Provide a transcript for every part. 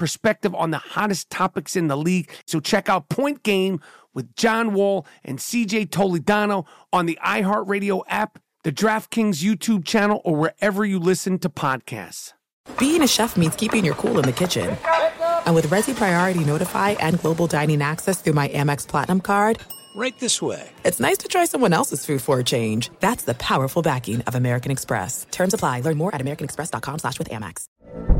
perspective on the hottest topics in the league. So check out Point Game with John Wall and CJ Toledano on the iHeartRadio app, the DraftKings YouTube channel, or wherever you listen to podcasts. Being a chef means keeping your cool in the kitchen. And with Resy Priority Notify and Global Dining Access through my Amex Platinum card, right this way. It's nice to try someone else's food for a change. That's the powerful backing of American Express. Terms apply. Learn more at americanexpress.com slash with Amex.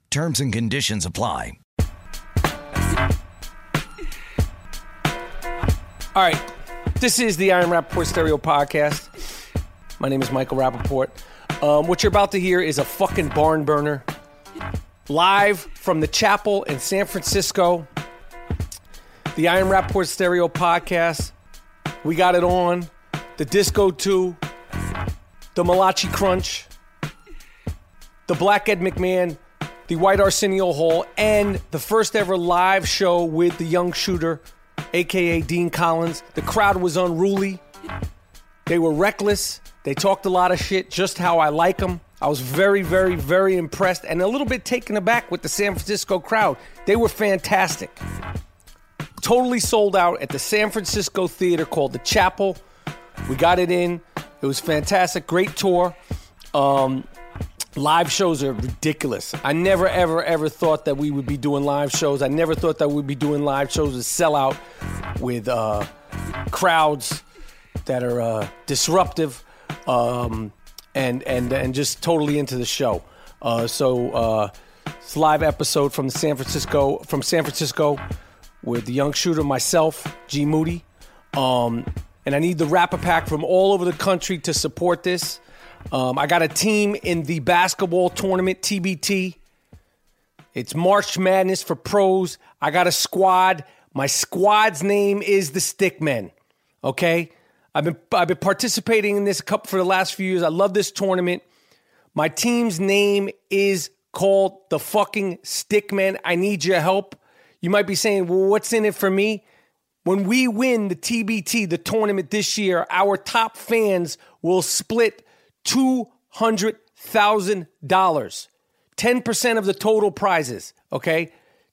Terms and conditions apply. All right. This is the I Am Rapaport Stereo Podcast. My name is Michael Rapaport. Um, what you're about to hear is a fucking barn burner. Live from the chapel in San Francisco. The I Am Rapaport Stereo Podcast. We got it on. The Disco 2. The Malachi Crunch. The Black Ed McMahon the White Arsenio Hall, and the first ever live show with the young shooter, aka Dean Collins. The crowd was unruly. They were reckless. They talked a lot of shit, just how I like them. I was very, very, very impressed and a little bit taken aback with the San Francisco crowd. They were fantastic. Totally sold out at the San Francisco theater called The Chapel. We got it in. It was fantastic. Great tour. Um, live shows are ridiculous. I never, ever, ever thought that we would be doing live shows. I never thought that we'd be doing live shows with sellout with uh, crowds that are uh, disruptive um, and and and just totally into the show. Uh, so uh, it's live episode from San Francisco from San Francisco with the young shooter myself, G Moody. Um, and I need the rapper pack from all over the country to support this. Um, I got a team in the basketball tournament, TBT. It's March Madness for pros. I got a squad. My squad's name is the Stickmen. Okay, I've been I've been participating in this cup for the last few years. I love this tournament. My team's name is called the fucking Stickmen. I need your help. You might be saying, "Well, what's in it for me?" When we win the TBT, the tournament this year, our top fans will split $200,000. 10% of the total prizes, okay?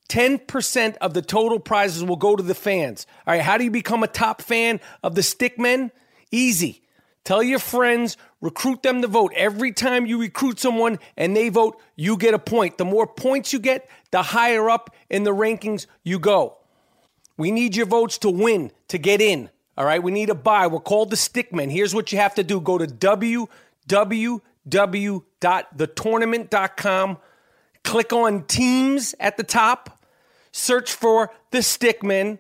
10% of the total prizes will go to the fans. All right, how do you become a top fan of the Stickmen? Easy. Tell your friends, recruit them to vote. Every time you recruit someone and they vote, you get a point. The more points you get, the higher up in the rankings you go. We need your votes to win, to get in. All right, we need a buy. We're called the Stickmen. Here's what you have to do go to W www.thetournament.com. Click on Teams at the top. Search for the Stickmen,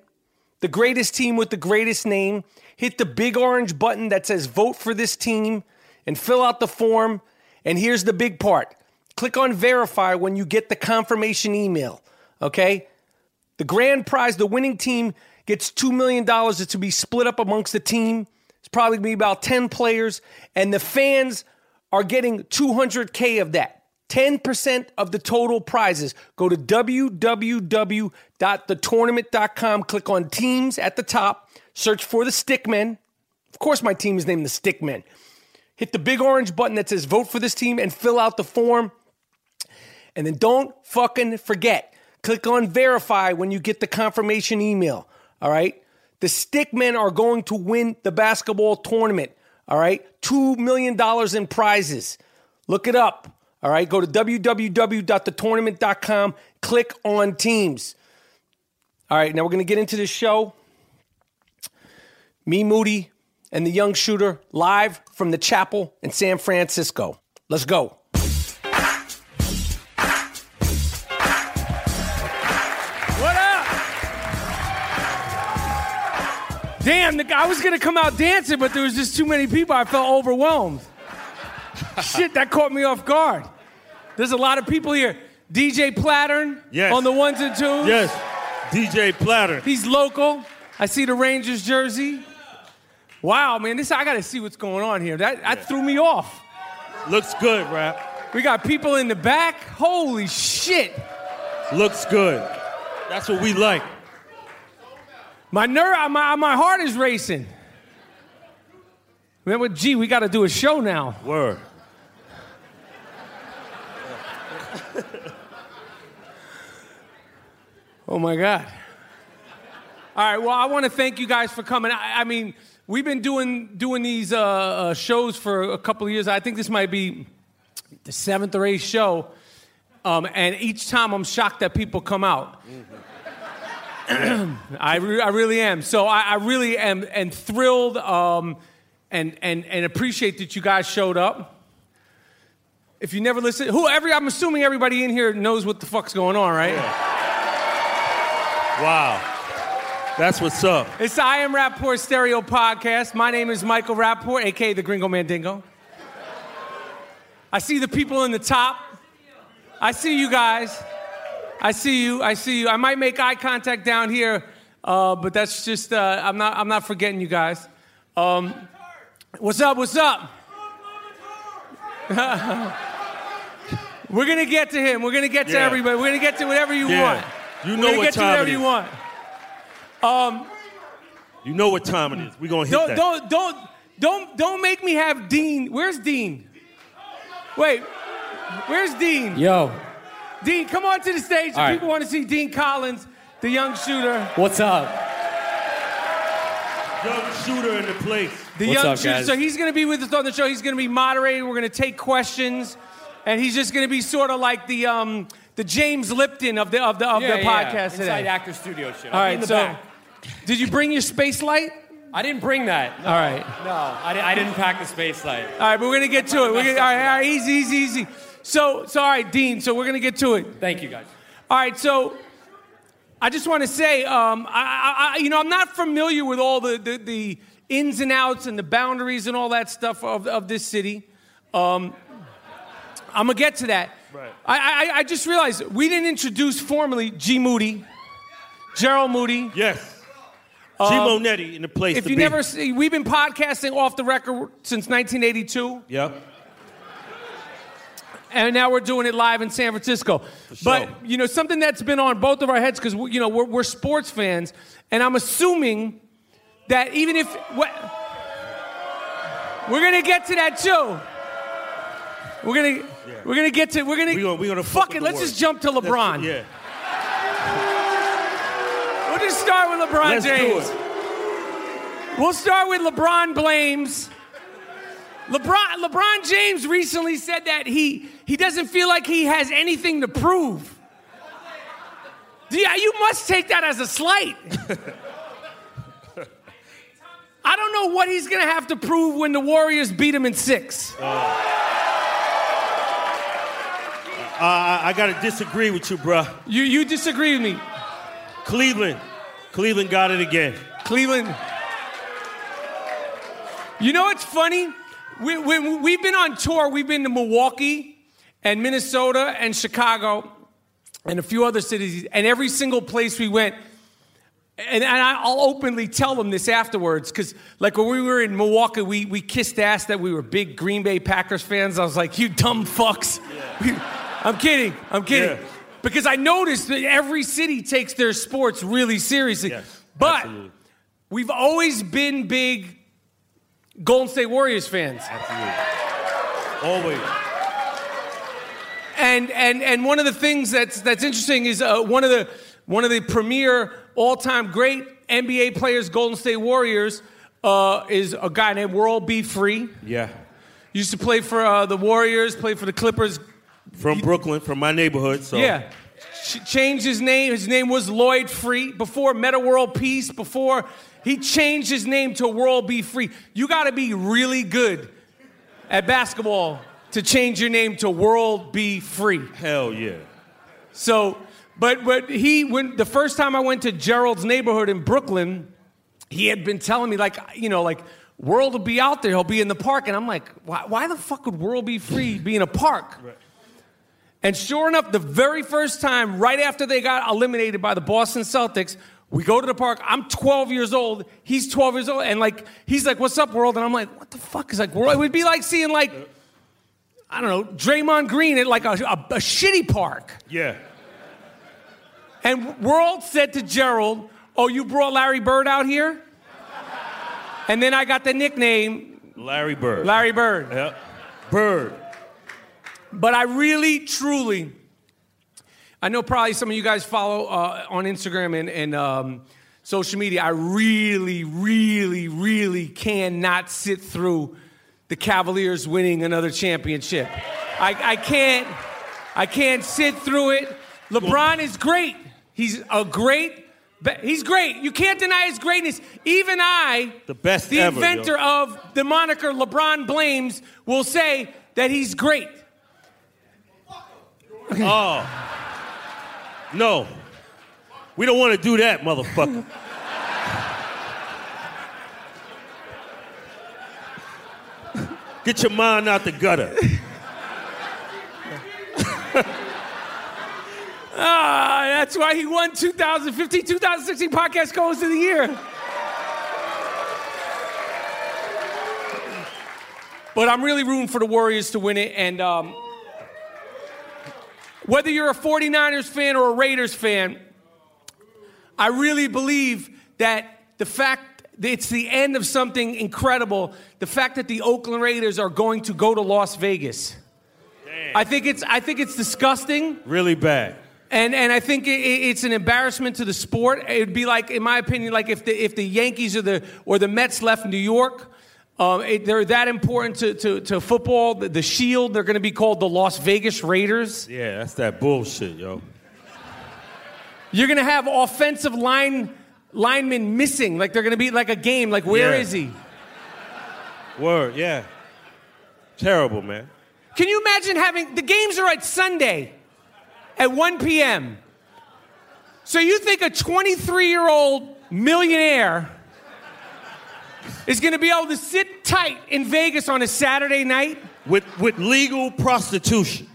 the greatest team with the greatest name. Hit the big orange button that says Vote for this team and fill out the form. And here's the big part click on Verify when you get the confirmation email. Okay? The grand prize, the winning team gets $2 million to be split up amongst the team. It's probably be about 10 players, and the fans are getting 200K of that. 10% of the total prizes. Go to www.thetournament.com, click on teams at the top, search for the Stickmen. Of course, my team is named the Stickmen. Hit the big orange button that says vote for this team and fill out the form. And then don't fucking forget, click on verify when you get the confirmation email. All right. The Stickmen are going to win the basketball tournament. All right. $2 million in prizes. Look it up. All right. Go to www.thetournament.com, click on teams. All right. Now we're going to get into the show. Me, Moody, and the young shooter live from the chapel in San Francisco. Let's go. Damn, the guy was gonna come out dancing, but there was just too many people. I felt overwhelmed. Shit, that caught me off guard. There's a lot of people here. DJ Plattern Yes. on the ones and twos. Yes, DJ Platter. He's local. I see the Rangers jersey. Wow, man, this I gotta see what's going on here. That that threw me off. Looks good, rap. We got people in the back. Holy shit. Looks good. That's what we like. My nerve, my, my heart is racing. Remember, gee, we got to do a show now. Word. Oh my God. All right, well, I want to thank you guys for coming. I, I mean, we've been doing doing these uh, uh, shows for a couple of years. I think this might be the seventh or eighth show, um, and each time I'm shocked that people come out. I, re- I really am. So I, I really am and thrilled um, and, and, and appreciate that you guys showed up. If you never listen, who every I'm assuming everybody in here knows what the fuck's going on, right? Yeah. Wow. That's what's up. It's the I Am Rapaport Stereo Podcast. My name is Michael Rapaport, aka the Gringo Mandingo. I see the people in the top. I see you guys. I see you. I see you. I might make eye contact down here, uh, but that's just uh, I'm not I'm not forgetting you guys. Um, what's up? What's up? We're gonna get to him. We're gonna get to Yeah. everybody. We're gonna get to whatever you Yeah. want. You We're know gonna what get to time whatever it you is. want. You know what time it is. We're gonna hit Don't that. don't don't don't don't make me have Dean. Where's Dean? Wait, where's Dean? Yo, Dean, come on to the stage. All right. People want to see Dean Collins, the young shooter. what's up? Young shooter in the place. The What's young up, shooter. guys? So he's going to be with us on the show. He's going to be moderating. We're going to take questions, and he's just going to be sort of like the um, the James Lipton of the of the of the podcast Inside today. actor studio shit. All I'll be right, in the so back. did you bring your space light? I didn't bring that. All right. No, I, I didn't pack the space light. All right, but we're gonna get to it. We're gonna, all, right, all right, easy, easy, easy. So, so all right, Dean. So we're gonna get to it. Thank you guys. All right, so I just want to say, um, I, I, you know, I'm not familiar with all the, the, the ins and outs and the boundaries and all that stuff of, of this city. Um, I'm gonna get to that. Right. I, I, I just realized we didn't introduce formally G Moody, Gerald Moody. Yes. G Monetti in the place If you be. never see, we've been podcasting off the record since 1982. Yep. And now we're doing it live in San Francisco. But you know, something that's been on both of our heads because you know we're, we're sports fans, and I'm assuming that even if what, we're gonna get to that too. We're gonna we're gonna get to we're gonna We gonna- we gonna fuck fuck it. Let's just jump to Let's- LeBron. Yeah. We'll just start with LeBron Let's James. We'll start with LeBron blames. LeBron, LeBron James recently said that he, he doesn't feel like he has anything to prove. Yeah, you must take that as a slight. I don't know what he's gonna have to prove when the Warriors beat him in six. Uh, I, I gotta disagree with you, bruh. You, you disagree with me. Cleveland. Cleveland got it again. Cleveland. You know what's funny? We, we, we've been on tour. We've been to Milwaukee and Minnesota and Chicago and a few other cities. And every single place we went, and, and I'll openly tell them this afterwards because, like, when we were in Milwaukee, we, we kissed ass that we were big Green Bay Packers fans. I was like, you dumb fucks. We, I'm kidding. I'm kidding. Yeah. Because I noticed that every city takes their sports really seriously. Yes, but absolutely. we've always been big Golden State Warriors fans. Absolutely. Always. And and and one of the things that's that's interesting is uh, one of the one of the premier all-time great NBA players, Golden State Warriors, uh, is a guy named World B. Free. Yeah. Used to play for uh, the Warriors, played for the Clippers. From Brooklyn, from my neighborhood. So Yeah. Ch- changed his name. His name was Lloyd Free. Before Metta World Peace, before he changed his name to World B. Free. You got to be really good at basketball to change your name to World B. Free. hell yeah. So, but but he when the first time I went to Gerald's neighborhood in Brooklyn, he had been telling me like you know like World will be out there, he'll be in the park, and I'm like, why, why the fuck would World B. Free be in a park? And sure enough, the very first time, right after they got eliminated by the Boston Celtics, we go to the park. I'm 12 years old. He's 12 years old. And like, he's like, what's up, world? And I'm like, what the fuck is like world? It would be like seeing like, I don't know, Draymond Green at like a, a, a shitty park. Yeah. And World said to Gerald, oh, you brought Larry Bird out here? And then I got the nickname Larry Bird. Larry Bird. Yep. Bird. But I really, truly, I know probably some of you guys follow uh, on Instagram and, and um, social media. I really, really, really cannot sit through the Cavaliers winning another championship. I, I can't, I can't sit through it. LeBron is great. He's a great. He's great. You can't deny his greatness. Even I, The best the ever, inventor yo. of the moniker LeBron blames, will say that he's great. Oh. No. We don't want to do that, motherfucker. Get your mind out the gutter. Ah, that's why he won 2015, 2016 podcast goes of the year. But I'm really rooting for the Warriors to win it. And um, whether you're a 49ers fan or a Raiders fan, I really believe that the fact it's the end of something incredible, the fact that the Oakland Raiders are going to go to Las Vegas. I think it's I think it's disgusting. Really bad. And and I think it, it- it's an embarrassment to the sport. It'd be like, in my opinion, like if the if the Yankees or the or the Mets left New York, um, it, they're that important to, to, to football. The, the Shield, they're going to be called the Las Vegas Raiders. Yeah, that's that bullshit, yo. You're going to have offensive line linemen missing, like they're going to be like a game. Like where Yeah. is he? Word, yeah. Terrible, man. Can you imagine having the games are at Sunday at 1 p.m. So you think a 23 year old millionaire is going to be able to sit tight in Vegas on a Saturday night? With with legal prostitution.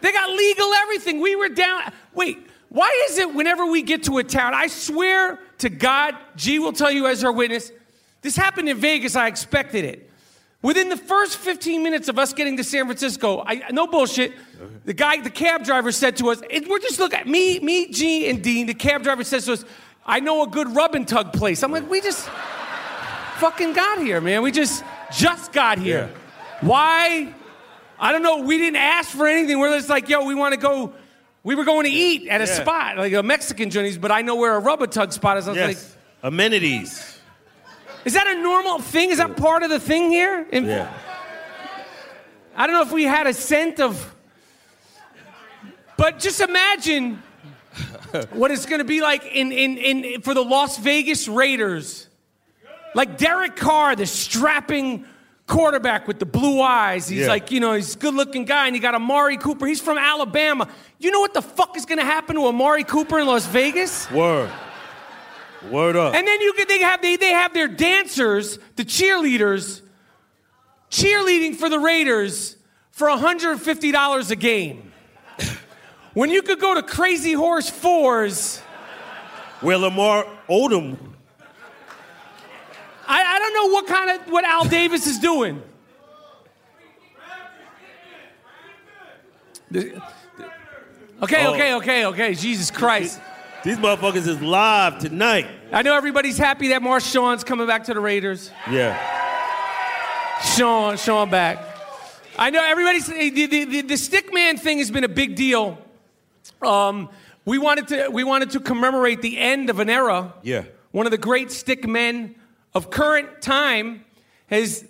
They got legal everything. We were down. Wait, why is it whenever we get to a town, I swear to God, G will tell you as her witness, this happened in Vegas, I expected it. Within the first 15 minutes of us getting to San Francisco, I, no bullshit, the guy, the cab driver said to us, we're just looking at me, me, G, and Dean, the cab driver says to us, I know a good rub and tug place. I'm like, we just fucking got here, man. We just, just got here. Why? I don't know. We didn't ask for anything. We're just like, yo, we want to go. We were going to eat at a Yeah. spot, like a Mexican Johnny's, but I know where a rubber tug spot is. I was Yes. like, Amenities. is that a normal thing? Is that part of the thing here? In- Yeah. I don't know if we had a scent of. But just imagine what it's going to be like in, in, in, for the Las Vegas Raiders. Like Derek Carr, the strapping quarterback with the blue eyes. He's Yeah. like, you know, he's a good looking guy. And you got Amari Cooper. He's from Alabama. You know what the fuck is going to happen to Amari Cooper in Las Vegas? Word. Word up. And then you could they have they, they have their dancers, the cheerleaders, cheerleading for the Raiders for $150 a game. when you could go to Crazy Horse Fours, Where Lamar Odom. I, I don't know what kind of what Al Davis is doing. Okay, Oh. okay, okay, okay. Jesus Christ. These motherfuckers is live tonight. I know everybody's happy that Marshawn's coming back to the Raiders. Yeah. Sean, Sean back. I know everybody's the, the, the, the stick man thing has been a big deal. Um, we wanted to we wanted to commemorate the end of an era. Yeah. One of the great stick men of current time has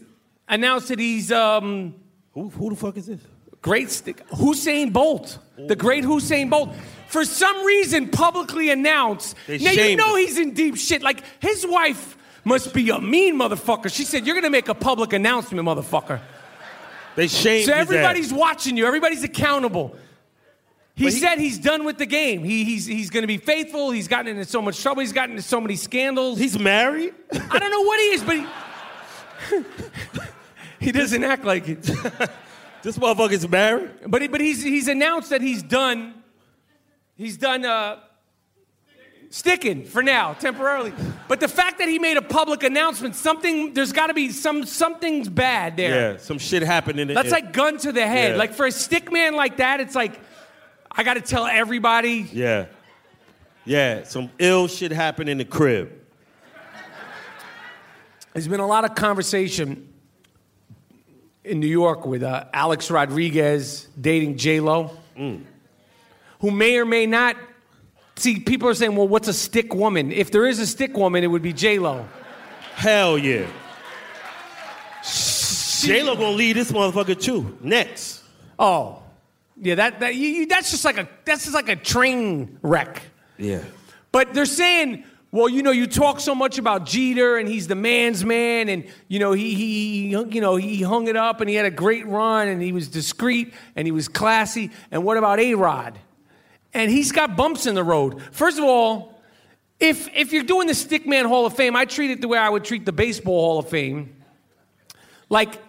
announced that he's um, Who, who the fuck is this? great stick Usain Bolt, the great Usain Bolt. For some reason, publicly announced. They now you know him. he's in deep shit. Like his wife must be a mean motherfucker. She said, "You're gonna make a public announcement, motherfucker." They shamed So everybody's watching you. Everybody's accountable. He, he- said he's done with the game. He, he's he's going to be faithful. He's gotten into so much trouble. He's gotten into so many scandals. He's married? I don't know what he is, but he, he doesn't act like it. This motherfucker's married? But he, but he's he's announced that he's done. He's done uh, sticking for now, temporarily. But the fact that he made a public announcement, something there's got to be some something's bad there. Yeah, some shit happened in it. That's like gun to the head. Yeah. Like for a stick man like that, it's like I got to tell everybody. Yeah. Yeah, some ill shit happened in the crib. There's been a lot of conversation in New York with uh, Alex Rodriguez dating J Lo, who may or may not. See, people are saying, "Well, what's a stick woman?" If there is a stick woman, it would be J Lo. Hell yeah. J-Lo gonna lead this motherfucker too. Next. Oh, yeah, that that you, you, that's just like a that's just like a train wreck. Yeah. But they're saying, well, you know, you talk so much about Jeter and he's the man's man, and you know he he you know he hung it up and he had a great run and he was discreet and he was classy. And what about A Rod? And he's got bumps in the road. First of all, if if you're doing the Stickman Hall of Fame, I treat it the way I would treat the Baseball Hall of Fame. Like,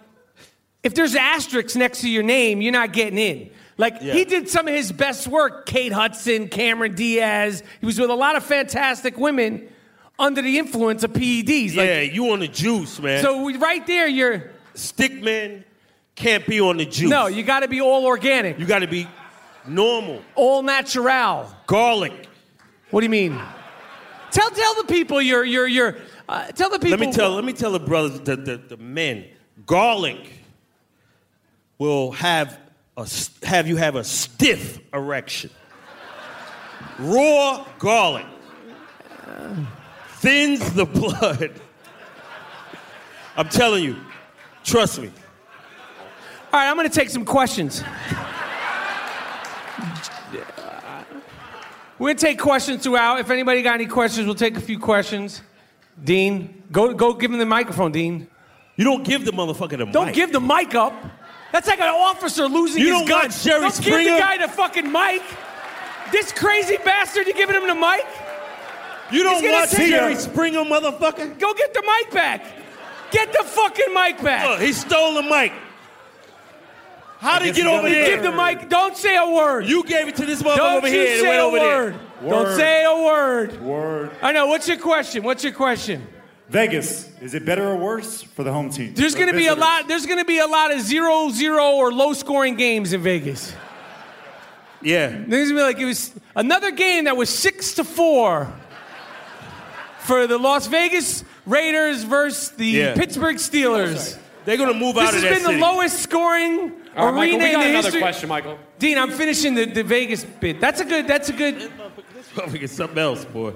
if there's asterisks next to your name, you're not getting in. Like Yeah. he did some of his best work. Kate Hudson, Cameron Diaz. He was with a lot of fantastic women under the influence of PEDs. Like, yeah, you on the juice, man. So we, right there, you're Stickman can't be on the juice. no. You got to be all organic, You gotta be normal. all natural. Garlic. What do you mean? Tell tell the people your your you're you're. Uh, tell the people. Let me tell let me tell the brothers, the, the, the men, garlic will have a have you have a stiff erection. Raw garlic thins the blood. I'm telling you, trust me. All right, I'm going to take some questions. We're going to take questions throughout. If anybody got any questions, we'll take a few questions. Dean, go, go give him the microphone, Dean. You don't give the motherfucker the Don't mic. give the mic up. That's like an officer losing You his don't gun. watch Jerry don't give the guy the fucking mic. This crazy bastard, you giving him the mic? you don't He's gonna watch say- Jerry Springer, motherfucker. Go get the mic back. Get the fucking mic back. Look, he stole the mic. How did he get over You there? give the mic. Don't say a word. You gave it to this motherfucker Don't over here and it say a over word. Don't say a word. Word. I know. What's your question? What's your question? Vegas, is it better or worse for the home team? There's going to be a lot. There's going to be a lot of zero zero or low scoring games in Vegas. Yeah. There's going to be like it was another game that was six to four for the Las Vegas Raiders versus the Yeah. Pittsburgh Steelers. They're gonna move out This has of that This has been city. the lowest scoring All right, Michael, arena we in got the another history. question, Michael. Dean, I'm finishing the, the Vegas bit. That's a good. That's a good. Motherfucker, something else, boy.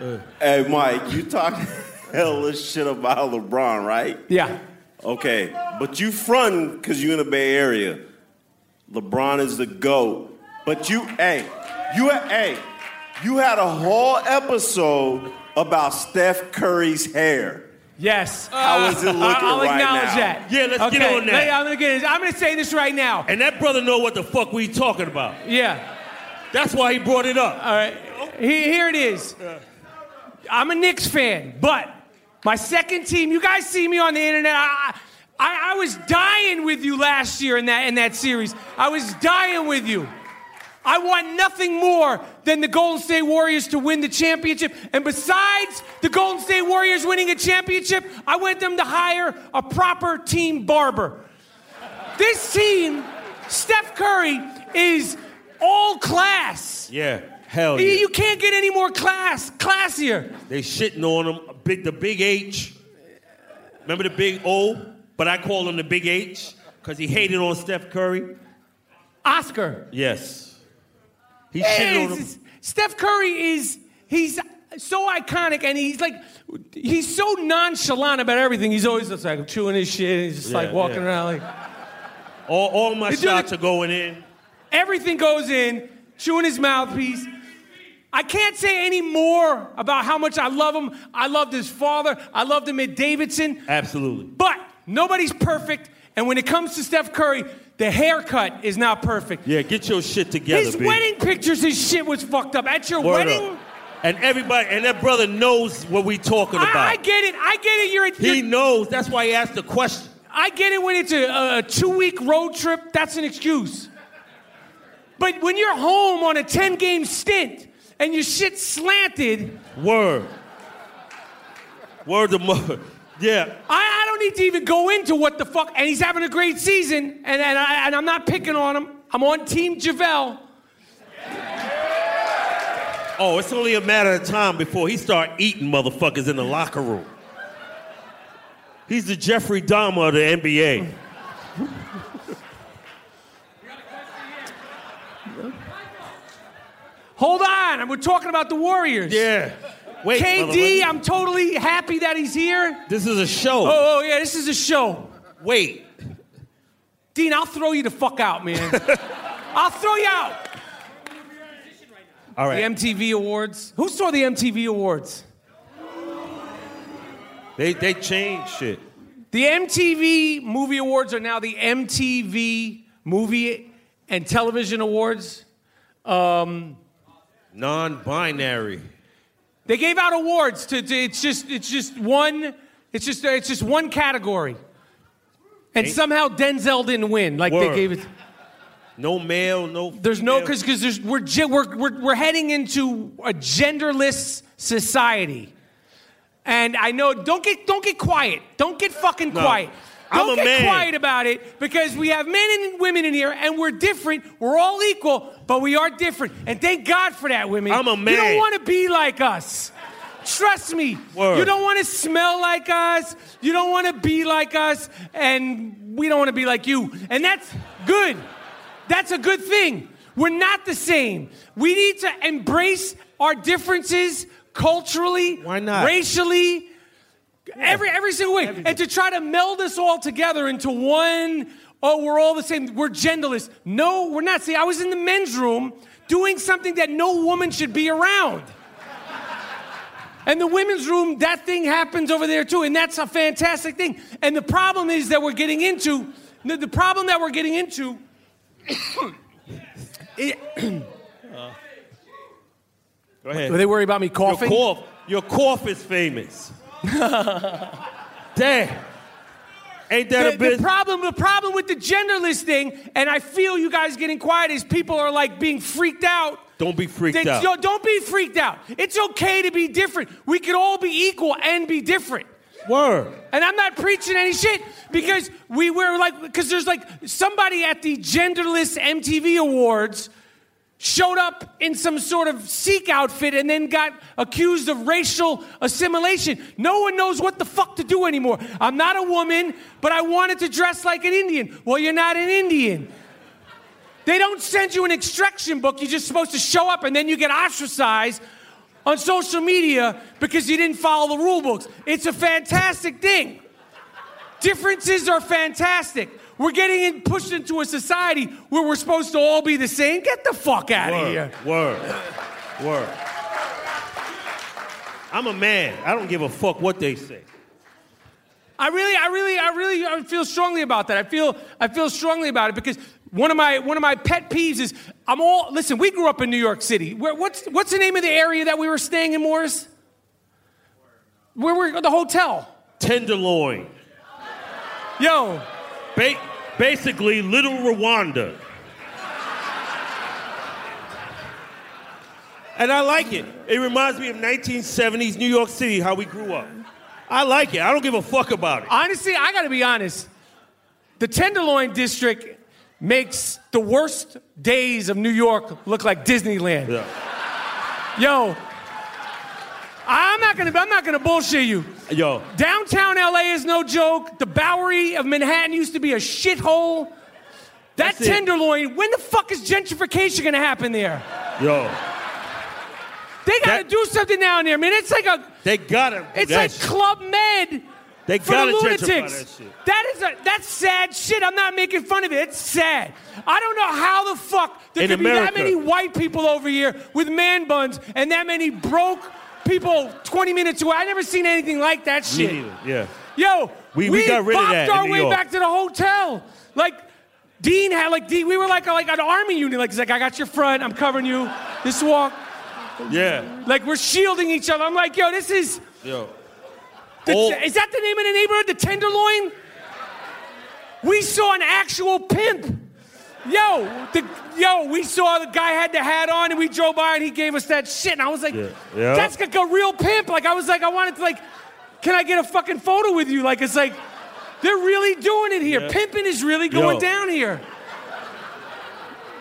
Uh. Hey, Mike, you talking hella shit about LeBron, right? Yeah. Okay, but you front because you're in the Bay Area. LeBron is the GOAT. But you, hey, you, hey, you had a whole episode about Steph Curry's hair. Yes. How is it uh, looking I'll right acknowledge now? that. Yeah, let's get on that. I'm gonna get. I'm gonna say this right now. And that brother know what the fuck we talking about. Yeah. That's why he brought it up. All right. He- Here it is. I'm a Knicks fan, but my second team. You guys see me on the internet. I, I, I was dying with you last year in that in that series. I was dying with you. I want nothing more than the Golden State Warriors to win the championship. And besides the Golden State Warriors winning a championship, I want them to hire a proper team barber. This team, Steph Curry, is all class. Yeah, hell You- yeah. You can't get any more class, classier. They shitting on him. Big, the big H. Remember the big O? But I call him the big H because he hated on Steph Curry. Oscar. Yes. He shitted on him. Steph Curry is he's so iconic and he's like he's so nonchalant about everything. He's always just like chewing his shit. He's just Yeah, like walking yeah. around like All, all my shots are going in. everything goes in, chewing his mouthpiece. I can't say any more about how much I love him. I loved his father. I loved him at Davidson. Absolutely. But nobody's perfect. And when it comes to Steph Curry, the haircut is not perfect. Yeah, get your shit together, His B. wedding pictures, his shit was fucked up. At your Word wedding, up. And everybody, and that brother knows what we're talking about. I, I get it. I get it. You're, a he you're knows. That's why he asked the question. I get it when it's a, a two week road trip, that's an excuse. But when you're home on a 10 game stint and your shit slanted, Word. Word to mother. Yeah. I, I don't need to even go into what the fuck. And he's having a great season, and, and, I, and I'm not picking on him. I'm on Team Javale. Oh, it's only a matter of time before he start eating motherfuckers in the locker room. He's the Jeffrey Dahmer of the NBA. Hold on, and we're talking about the Warriors. Yeah. Wait, KD. I'm totally happy that he's here. This is a show. Oh, oh yeah, this is a show. Wait. Dean, I'll throw you the fuck out, man. I'll throw you out. All right. The MTV Awards. Who saw the MTV Awards? They they changed shit. The MTV Movie Awards are now the MTV Movie and Television Awards. Um, Non-binary. they gave out awards to, to- it's just it's just one it's just it's just one category. And Ain't- somehow Denzel didn't win. Like Word. they gave it. No male, no. There's no female. because because there's we're, ge- we're we're we're heading into a genderless society. And I know don't get don't get quiet. Don't get fucking No. quiet. I'm Don't get man. quiet about it because we have men and women in here and we're different. We're all equal, but we are different. And thank God for that, women. I'm a man. You don't want to be like us. Trust me. Word. You don't want to smell like us. You don't want to be like us. And we don't want to be like you. And that's good. That's a good thing. We're not the same. We need to embrace our differences culturally, Why not? racially, every every single way, and to try to meld us all together into one. Oh, we're all the same. We're genderless. No, we're not. See, I was in the men's room doing something that no woman should be around. And the women's room, that thing happens over there too, and that's a fantastic thing. And the problem is that we're getting into the, the problem that we're getting into. it- uh, Go ahead. Were they worried about me coughing? Your cough, your cough is famous. Damn. Ain't that the, a bit? the problem, the problem with the genderless thing, and I feel you guys getting quiet, is people are like being freaked out. Don't be freaked They- out. yo, don't be freaked out. It's okay to be different. We could all be equal and be different. Word. And I'm not preaching any shit because we were like, because there's like somebody at the genderless MTV Awards showed up in some sort of Sikh outfit and then got accused of racial assimilation. No one knows what the fuck to do anymore. I'm not a woman, but I wanted to dress like an Indian. Well, you're not an Indian. They don't send you an extraction book. You're just supposed to show up and then you get ostracized on social media because you didn't follow the rule books. It's a fantastic thing. Differences are fantastic. We're getting in, pushed into a society where we're supposed to all be the same. Get the fuck out of here. Word. Word. Word. I'm a man. I don't give a fuck what they say. I really, I really, I really I feel strongly about that. I feel, I feel strongly about it because one of my, one of my pet peeves is I'm all. Listen, we grew up in New York City. Where, what's, what's the name of the area that we were staying in, Morris? Where were the hotel? Tenderloin. Yo, Ba- basically, little Rwanda. And I like it. It reminds me of 1970s New York City, how we grew up. I like it. I don't give a fuck about it. honestly, I got to be honest. The Tenderloin District makes the worst days of New York look like Disneyland. Yeah. Yo, I'm not gonna I'm not gonna bullshit you. Yo, Downtown LA is no joke. The Bowery of Manhattan used to be a shithole. That That's it. tenderloin, when the fuck is gentrification gonna happen there? yo, They gotta That- do something down there, man. It's like a they gotta. it's that like shit. Club Med They for gotta the gentrify lunatics. that shit. That is a that's sad shit. I'm not making fun of it. It's sad. I don't know how the fuck there In could be that America. many white people over here with man buns and that many broke people 20 minutes away. I never seen anything like that Me shit. neither. Yeah. Yo, We- we got rid of bopped that our way back to the hotel. Like Dean had like Dean, we were like like an army unit. Like he's like, I got your front, I'm covering you. This walk. Yeah. Like we're shielding each other. I'm like, yo, this is Yo. the- All- is that the name of the neighborhood? The Tenderloin? We saw an actual pimp. Yo, the yo, we saw the guy had the hat on and we drove by and he gave us that shit. And I was like, Yeah. Yeah. that's like a real pimp. Like I was like, I wanted to like, can I get a fucking photo with you? Like it's like, they're really doing it here. Yeah. Pimping is really going Yo. down here.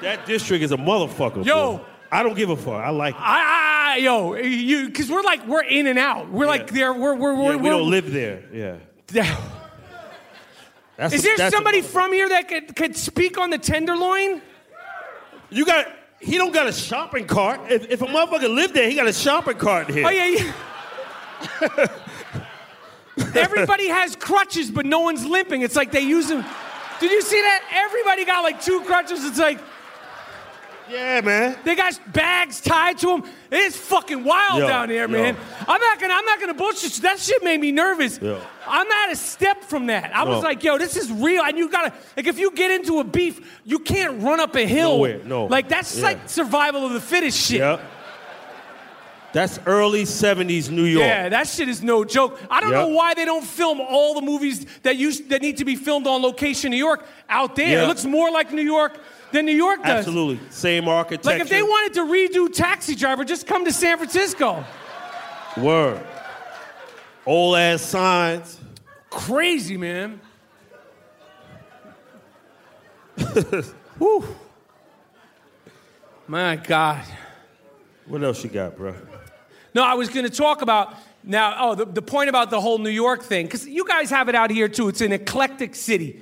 That district is a motherfucker. Yo. boy. I don't give a fuck. I like it. I, I yo, you, because we're like we're in and out. We're like there. We're we're we're. we we're don't live there. Yeah. That's Is a- there somebody from here that could, could speak on the Tenderloin? You got. He don't got a shopping cart. If, if a motherfucker lived there, he got a shopping cart here. Oh yeah, yeah. Everybody has crutches, but no one's limping. It's like they use them. Did you see that? Everybody got like two crutches. It's like Yeah, man. they got bags tied to them. It's fucking wild Yo, down there, yo. man. I'm not gonna. I'm not gonna bullshit. you. That shit made me nervous. Yo. I'm not a step from that. I was like, yo, this is real, and you gotta like if you get into a beef, you can't run up a hill. Nowhere, no. Like that's Yeah. like survival of the fittest shit. Yep. That's early 70s New York. Yeah, that shit is no joke. I don't Yep. know why they don't film all the movies that used that need to be filmed on location New York out there. Yeah. It looks more like New York than New York does. Absolutely. Same architecture. Like if they wanted to redo Taxi Driver, just come to San Francisco. Word. Old ass signs. Crazy, man. Whew. My God. What else you got, bro? No, I was going to talk about now. Oh, the, the point about the whole New York thing, because you guys have it out here too. It's an eclectic city.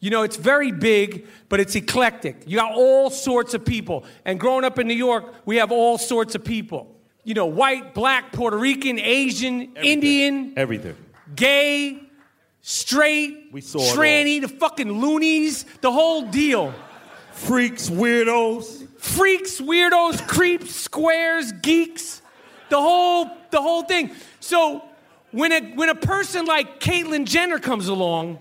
You know, it's very big, but it's eclectic. You got all sorts of people. And growing up in New York, we have all sorts of people. You know, white, black, Puerto Rican, Asian, Indian, Everything. gay, straight, We saw tranny, the fucking loonies, the whole deal. Freaks, weirdos. freaks, weirdos, creeps, squares, geeks, the whole the whole thing. So when a when a person like Caitlyn Jenner comes along,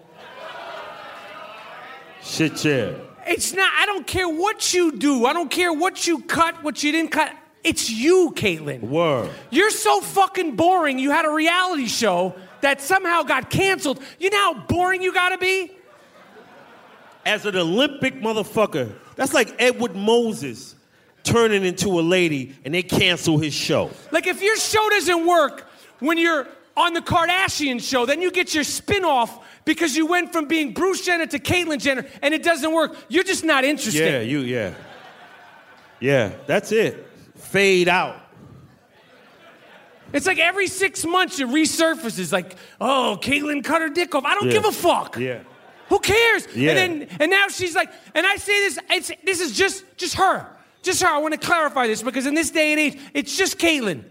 Shit, yeah. it's not. I don't care what you do. I don't care what you cut, what you didn't cut. It's you, Caitlyn. Word. You're so fucking boring. You had a reality show that somehow got canceled. You know how boring you gotta be? As an Olympic motherfucker, that's like Edwin Moses turning into a lady and they cancel his show. Like if your show doesn't work when you're on the Kardashian show, then you get your spin-off because you went from being Bruce Jenner to Caitlyn Jenner and it doesn't work. You're just not interested. Yeah, you, yeah. Yeah, that's it. Fade out. It's like every six months it resurfaces like, oh, Caitlyn cut her dick off. I don't Yeah. give a fuck. Yeah. Who cares? Yeah. And then and now she's like, and I say this, it's this is just just her. Just her. I want to clarify this because in this day and age, it's just Caitlyn.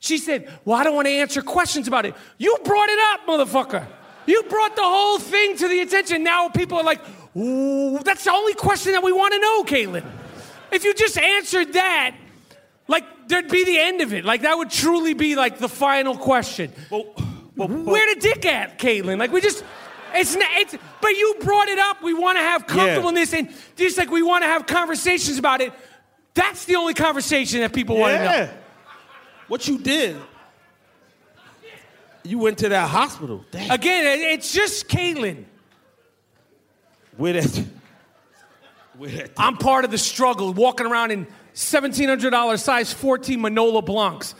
She said, Well, I don't want to answer questions about it. You brought it up, motherfucker. You brought the whole thing to the attention. Now people are like, Ooh, that's the only question that we want to know, Caitlyn. If you just answered that, there'd be the end of it. Like that would truly be like the final question. Well Where the dick at, Caitlyn? Like we just, it's not, it's. But you brought it up. We want to have comfortableness and just like we want to have conversations about it. That's the only conversation that people want to know. Yeah. What you did? You went to that hospital. Damn. Again, it's just Caitlyn. Where that? Where that? I'm part of the struggle, walking around in $1,700 size 14 Manolo Blahniks.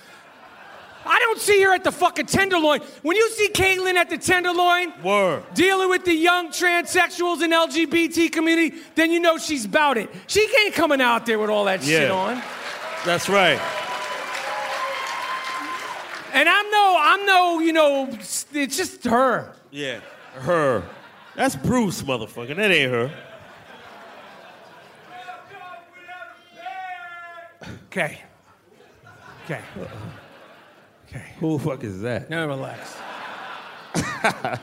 I don't see her at the fucking Tenderloin. When you see Caitlyn at the Tenderloin, Word. dealing with the young transsexuals and LGBT community, then you know she's about it. She ain't coming out there with all that shit Yeah. on. That's right. And I'm no, I'm no, you know, it's just her. Yeah. Her. That's Bruce, motherfucker. That ain't her. Okay. Okay. Okay. Who the fuck is that? Now relax.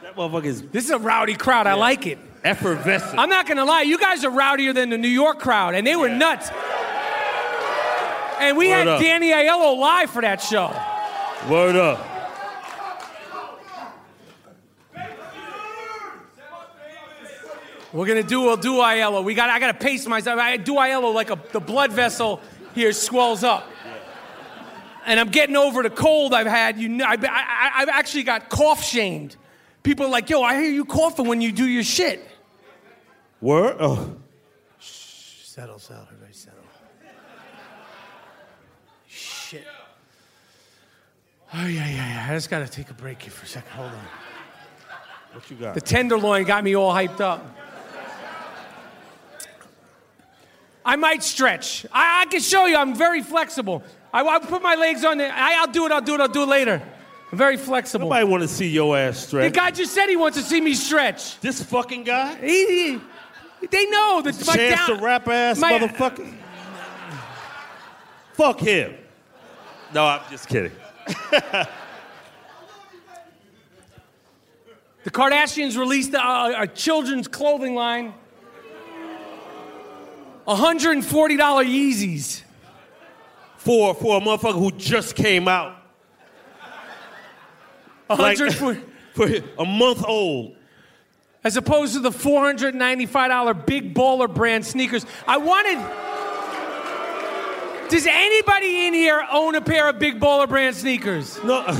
That motherfucker is This is a rowdy crowd. I like it. effervescent. I'm not gonna lie, you guys are rowdier than the New York crowd, and they were nuts. And we Word had up. Danny Aiello live for that show. Word up. We're gonna do a do Aiello. We got I gotta pace myself. I do Aiello like a the blood vessel here swells up. And I'm getting over the cold I've had. You know, I, I, I've actually got cough shamed. People are like, yo, I hear you coughing when you do your shit. Word? Oh. Settle, settle, everybody settle. Shit. Oh, yeah, yeah, yeah. I just got to take a break here for a second. Hold on. What you got? The tenderloin got me all hyped up. I might stretch. I, I can show you I'm very flexible. I, I put my legs on there. I, I'll do it, I'll do it, I'll do it later. I'm very flexible. Nobody want to see your ass stretch. The guy just said he wants to see me stretch. this fucking guy? He, he- they know that my Chance down, the rap ass my- motherfucker. Fuck him. No, I'm just kidding. The Kardashians released a, a children's clothing line. $140 Yeezys. For for a motherfucker who just came out. Like, 140 for a month old. as opposed to the $495 big baller brand sneakers. I wanted. Does anybody in here own a pair of big baller brand sneakers? No.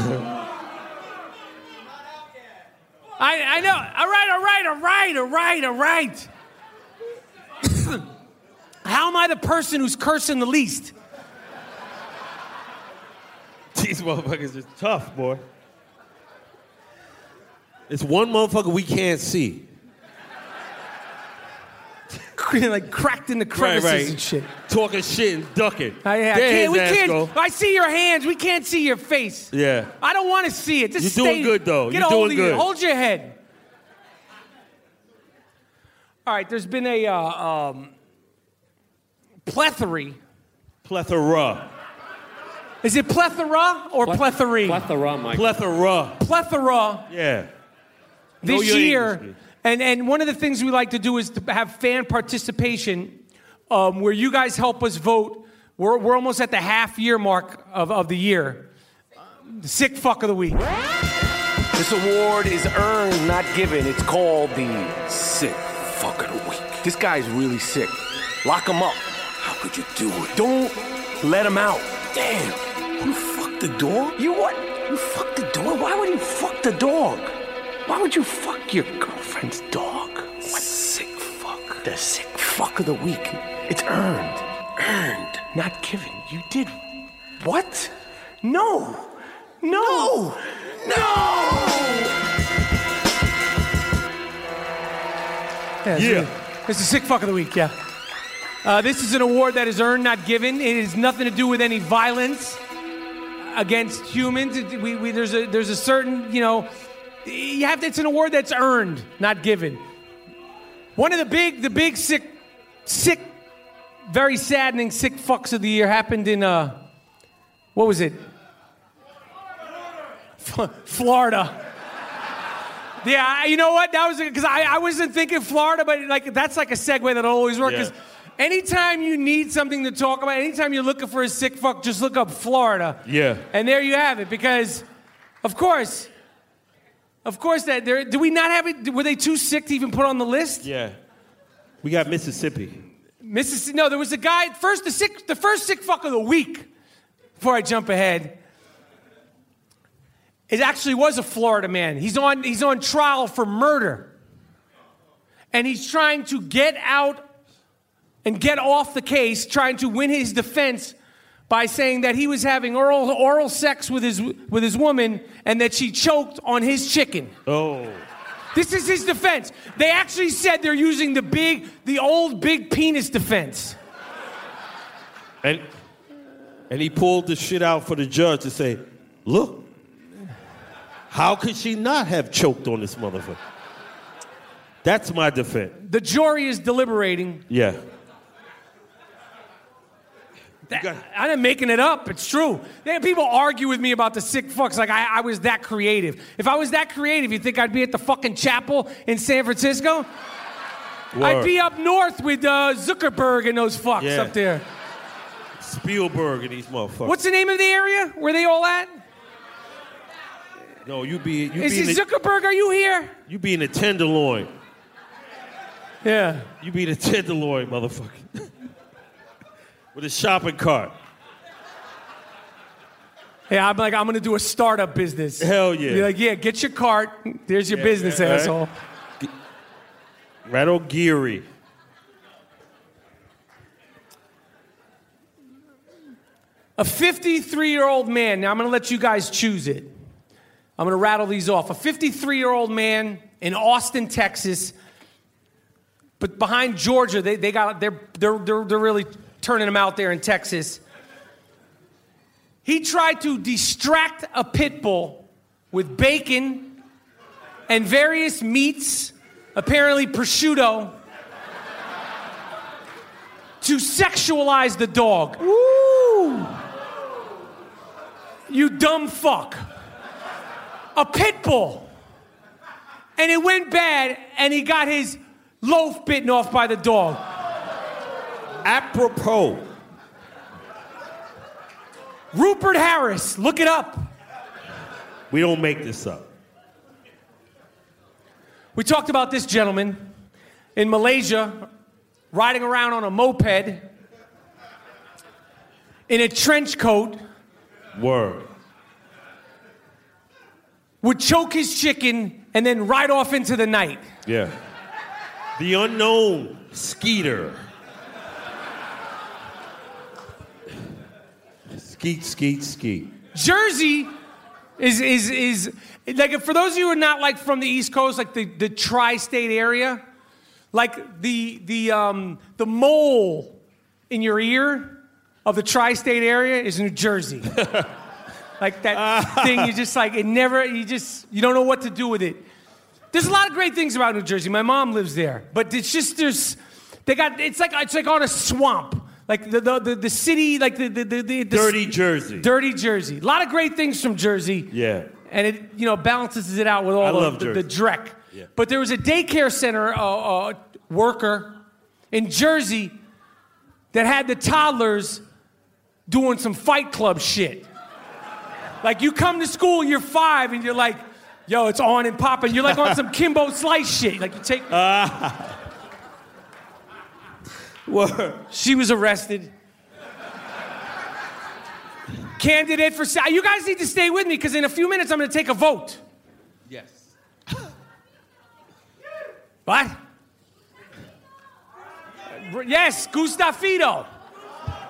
I, I know. All right, all right, all right, all right, all right. How am I the person who's cursing the least? These motherfuckers are tough, boy. It's one motherfucker we can't see. like cracked in the crevices and shit. Talking shit and ducking. I, I can't, we can't. go. I see your hands. We can't see your face. Yeah. I don't want to see it. Just You're doing stay- good, though. Get You're hold doing good. Hold your head. All right. There's been a uh, um, plethora. Plethora. Is it plethora or plethora? Plethora, Mike. Plethora. Plethora Yeah. This your year. English, And, and one of the things we like to do is to have fan participation um, where you guys help us vote. We're, we're almost at the half year mark of, of the year. The sick fuck of the week. This award is earned, not given. It's called the Sick Fuck of the Week. This guy's really sick. Lock him up. How could you do it? Don't let him out. Damn. You fucked the dog? You what? You fucked the dog? Why would you fuck the dog? Why would you fuck your girlfriend's dog? What sick fuck? The sick fuck of the week. It's earned. Earned, not given. You did what? No. No. No. Yeah. Yeah. It's the sick fuck of the week, yeah. Uh, this is an award that is earned, not given. It has nothing to do with any violence against humans. It- we, we, there's, a, there's a certain, you know, you have to, it's an award that's earned, not given. One of the big, the big sick, sick, very saddening sick fucks of the year happened in, uh, what was it? F- Florida. Yeah, you know what? That was because I, I wasn't thinking Florida, but like that's like a segue that'll always work. Because Yeah. Anytime you need something to talk about, anytime you're looking for a sick fuck, just look up Florida. Yeah. And there you have it. Because, of course, of course, that there. Do we not have it? Were they too sick to even put on the list? Yeah. We got Mississippi. Mississippi. No, there was a guy first. The sick. The first sick fuck of the week. Before I jump ahead. It actually was a Florida man. He's on, he's on trial for murder. And he's trying to get out and get off the case, trying to win his defense by saying that he was having oral oral sex with his with his woman and that she choked on his chicken. Oh. This is his defense. They actually said they're using the big, the old big penis defense. And and he pulled the shit out for the judge to say, look, how could she not have choked on this motherfucker? That's my defense. The jury is deliberating. Yeah. That- I'm not making it up. It's true. People argue with me about the sick fucks like I, I was that creative. If I was that creative, you think I'd be at the fucking chapel in San Francisco? I'd be up north with uh, Zuckerberg and those fucks Yeah. up there. Spielberg and these motherfuckers. What's the name of the area? Where they all at? No, you be you Is be in it the, Zuckerberg? Are you here? you be in a tenderloin. Yeah. You be the tenderloin, motherfucker. With a shopping cart. Yeah, I'm like, I'm gonna do a startup business. Hell yeah. Be like, yeah, get your cart. There's your Yeah, business, right, asshole. On Geary. A 53 year old man, now I'm gonna let you guys choose it. I'm gonna rattle these off. A 53 year old man in Austin, Texas, but behind Georgia, they, they got, they're, they're, they're, they're really turning him out there in Texas. He tried to distract a pit bull with bacon and various meats, apparently prosciutto, to sexualize the dog. You dumb fuck. A pit bull. And it went bad, and he got his loaf bitten off by the dog. Apropos. Rupert Harris, look it up. We don't make this up. We talked about this gentleman in Malaysia riding around on a moped in a trench coat, Word. would choke his chicken and then ride off into the night. Yeah. The unknown Skeeter. Skeet, skeet, skeet. Jersey is is is like for those of you who are not like from the East Coast, like the, the tri-state area, like the the um the mole in your ear of the tri-state area is New Jersey. like that thing you just like it never you just you don't know what to do with it. There's a lot of great things about New Jersey. My mom lives there, but it's just there's they got it's like it's like on a swamp. Like the the, the, the city, like the the, the, the Dirty Jersey. Dirty Jersey. A lot of great things from Jersey. Yeah. And it, you know, balances it out with all I the, love the, the dreck. Yeah. But there was a daycare center uh, uh, worker in Jersey that had the toddlers doing some fight club shit. Like you come to school, you're five, and you're like, yo, it's on and popping. You're like on some Kimbo Slice shit. Like you take. Word. She was arrested. Candidate for. You guys need to stay with me because in a few minutes I'm going to take a vote. Yes. What? Yes, Gustavito.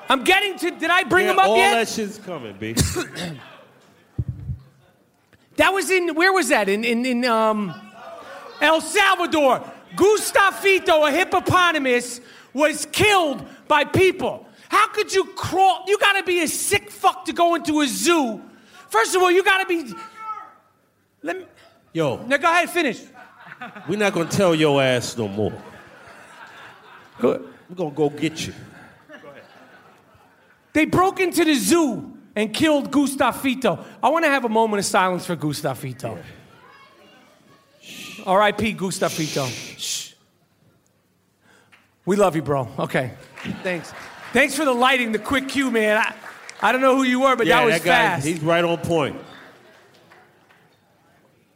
I'm getting to. Did I bring yeah, him up all yet? that shit's coming, B. That was in. Where was that? In in in um, El Salvador. Gustavito, a hippopotamus, was killed by people. How could you crawl? You got to be a sick fuck to go into a zoo. First of all, you got to be. Let me. Yo, Now go ahead, finish. we're not gonna tell your ass no more. We're gonna go get you. Go ahead. they broke into the zoo and killed Gustavito. I want to have a moment of silence for Gustavito. R.I.P. Gustavito. Shh. We love you, bro. Okay. Thanks. Thanks for the lighting, the quick cue, man. I, I don't know who you were, but yeah, that was that guy, fast. he's right on point.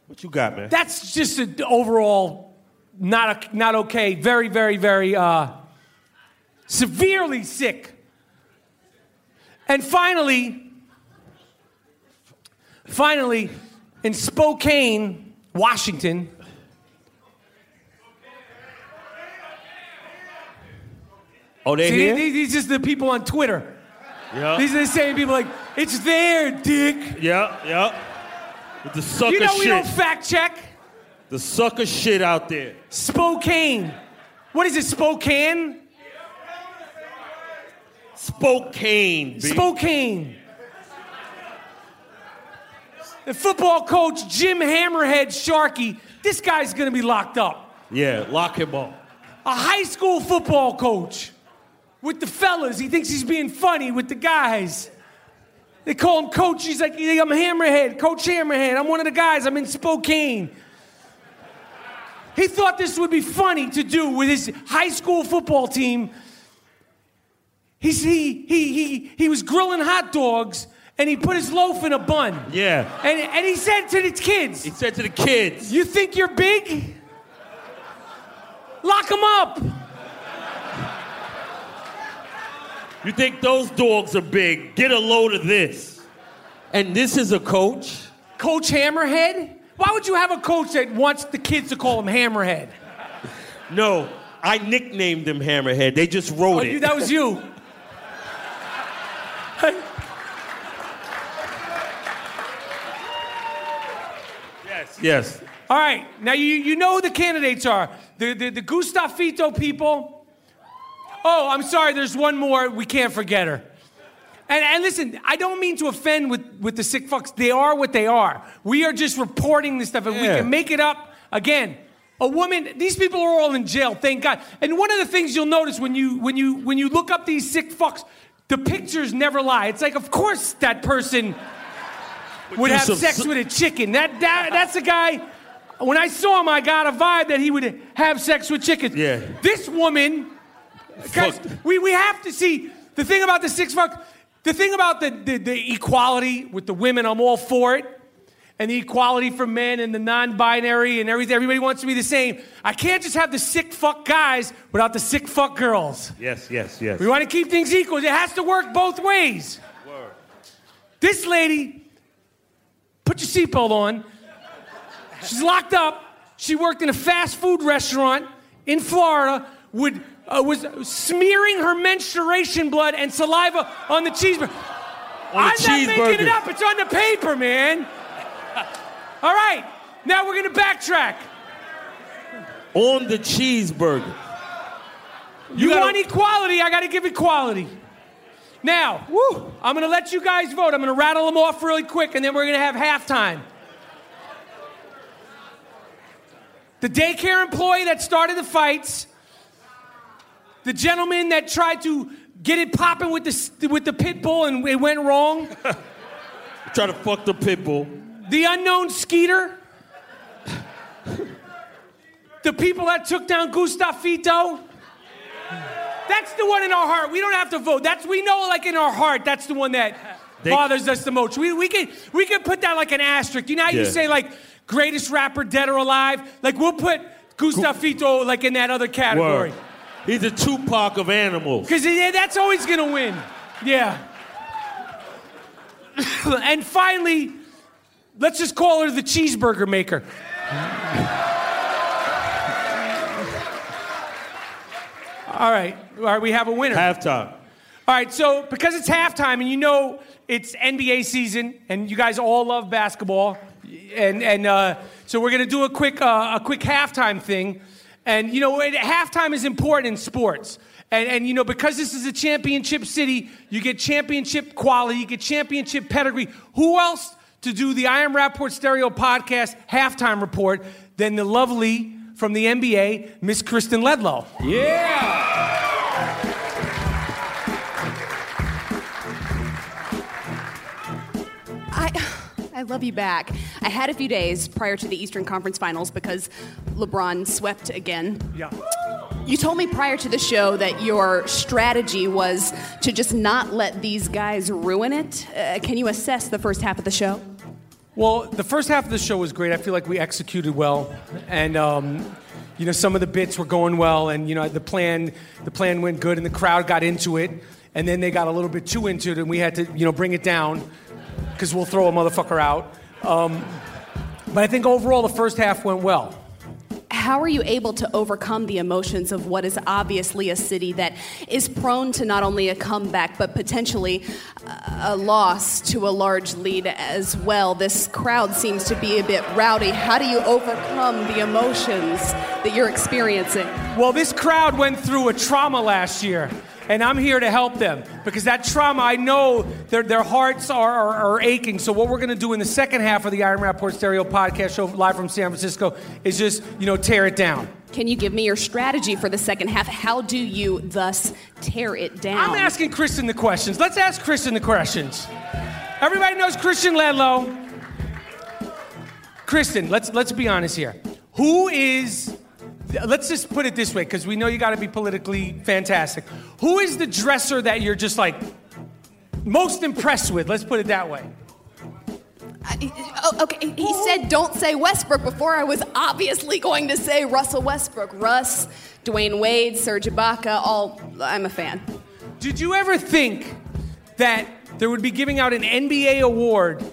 What you got, man? That's just an overall not a, not okay. Very, very, very uh, severely sick. And finally, finally, in Spokane, Washington. Oh, they See, here? these, these just the people on Twitter. Yeah. These are the same people like, it's there, dick. Yeah, yeah. With the sucker You know we shit. don't fact check. the sucker shit out there. Spokane. What is it, Spokane? Spokane. B. Spokane. The football coach, Jim Hammerhead Sharkey, this guy's gonna be locked up. Yeah, lock him up. A high school football coach with the fellas. He thinks he's being funny with the guys. They call him coach. He's like, I'm Hammerhead, Coach Hammerhead. I'm one of the guys. I'm in Spokane. He thought this would be funny to do with his high school football team. He's, he, he, he, he was grilling hot dogs and he put his loaf in a bun. Yeah. And, and he said to the kids, He said to the kids, You think you're big? Lock him up. You think those dogs are big? Get a load of this. And this is a coach? Coach Hammerhead? Why would you have a coach that wants the kids to call him Hammerhead? No, I nicknamed him Hammerhead. They just wrote Oh, it. you, that was you. yes, yes. All right, now you, you know who the candidates are. The, the, the Gustavito people. Oh, I'm sorry, there's one more. We can't forget her. And, and listen, I don't mean to offend with, with the sick fucks. They are what they are. We are just reporting this stuff. If we can make it up, again, a woman, these people are all in jail, thank God. And one of the things you'll notice when you, when you, when you look up these sick fucks, the pictures never lie. It's like, of course that person would have sex with a chicken. That, that that's a guy. When I saw him, I got a vibe that he would have sex with chickens. Yeah. This woman, guys, we, we have to see the thing about the six fuck. The thing about the, the, the equality with the women, I'm all for it. And the equality for men and the non-binary and everything. Everybody wants to be the same. I can't just have the sick fuck guys without the sick fuck girls. Yes, yes, yes. We want to keep things equal. It has to work both ways. This lady, put your seatbelt on. She's locked up. She worked in a fast food restaurant in Florida. Would uh, was smearing her menstruation blood and saliva on the cheeseburger. On the I'm not making it up. It's on the paper, man. All right, now we're gonna backtrack. On the cheeseburger. You, gotta- want equality, I gotta give equality. Now, woo, I'm gonna let you guys vote. I'm gonna rattle them off really quick, and then we're gonna have halftime. The daycare employee that started the fights, the gentleman that tried to get it popping with the with the pit bull and it went wrong, Try to fuck the pit bull. the unknown Skeeter, the people that took down Gustavito. That's the one in our heart. We don't have to vote. That's we know, like in our heart, that's the one that They- bothers us the most. We we can we can put that like an asterisk. You know how you say like greatest rapper dead or alive? Like we'll put Gustavito like in that other category. Word. He's a Tupac of animals. Because yeah, that's always going to win. Yeah. and finally, let's just call her the cheeseburger maker. All right. All right, we have a winner. Halftime. All right, so because it's halftime and you know it's NBA season and you guys all love basketball, and and uh, so we're gonna do a quick uh, a quick halftime thing, and you know halftime is important in sports. And, and you know because this is a championship city, you get championship quality, you get championship pedigree. Who else to do the I Am Rapaport Stereo podcast halftime report than the lovely from the NBA, Miss Kristen Ledlow? Yeah. I, love you back. I had a few days prior to the Eastern Conference Finals because LeBron swept again. Yeah. You told me prior to the show that your strategy was to just not let these guys ruin it. Uh, can you assess the first half of the show? Well, the first half of the show was great. I feel like we executed well, and um, you know some of the bits were going well, and you know the plan the plan went good, and the crowd got into it, and then they got a little bit too into it, and we had to you know bring it down because we'll throw a motherfucker out. Um, but I think overall the first half went well. how are you able to overcome the emotions of what is obviously a city that is prone to not only a comeback, but potentially a loss to a large lead as well? This crowd seems to be a bit rowdy. How do you overcome the emotions that you're experiencing? Well, this crowd went through a trauma last year, and I'm here to help them because that trauma, I know their, their hearts are, are, are aching. So, what we're going to do in the second half of the I Am Rapaport Stereo podcast show live from San Francisco is just, you know, tear it down. Can you give me your strategy for the second half? How do you thus tear it down? I'm asking Kristen the questions. Let's ask Kristen the questions. Everybody knows Kristen Ledlow. Kristen, let's let's be honest here. Who is let's just put it this way because we know you got to be politically fantastic. Who is the dresser that you're just like most impressed with? Let's put it that way. Uh, oh, okay, he said don't say Westbrook before I was obviously going to say Russell Westbrook. Russ, Dwyane Wade, Serge Ibaka, all, I'm a fan. Did you ever think that there would be giving out an NBA award?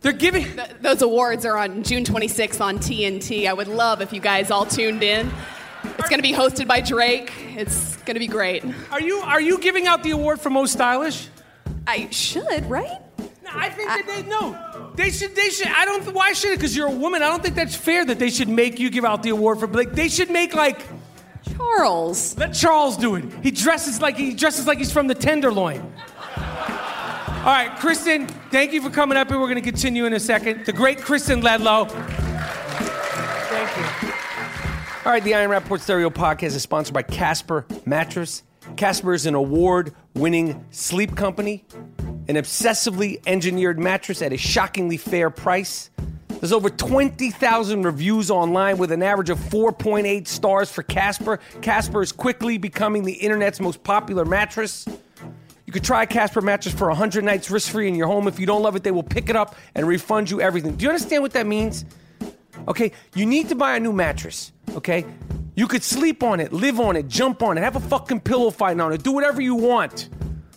They're giving. Th- those awards are on June 26th on TNT. I would love if you guys all tuned in. It's going to be hosted by Drake. It's going to be great. Are you are you giving out the award for most stylish? I should, right? No, I think that they no. They should. They should. I don't. Why should it? Because you're a woman. I don't think that's fair that they should make you give out the award for. Like they should make like Charles. Let Charles do it. He dresses like he dresses like he's from the Tenderloin. All right, Kristen, thank you for coming up here. We're going to continue in a second. The great Kristen Ledlow. Thank you. All right, the I Am Rapaport Stereo podcast is sponsored by Casper Mattress. Casper is an award winning sleep company, an obsessively engineered mattress at a shockingly fair price. There's over 20,000 reviews online with an average of 4.8 stars for Casper. Casper is quickly becoming the internet's most popular mattress. You could try a Casper mattress for 100 nights risk free in your home. If you don't love it, they will pick it up and refund you everything. Do you understand what that means? Okay, you need to buy a new mattress, okay? You could sleep on it, live on it, jump on it, have a fucking pillow fight on it, do whatever you want,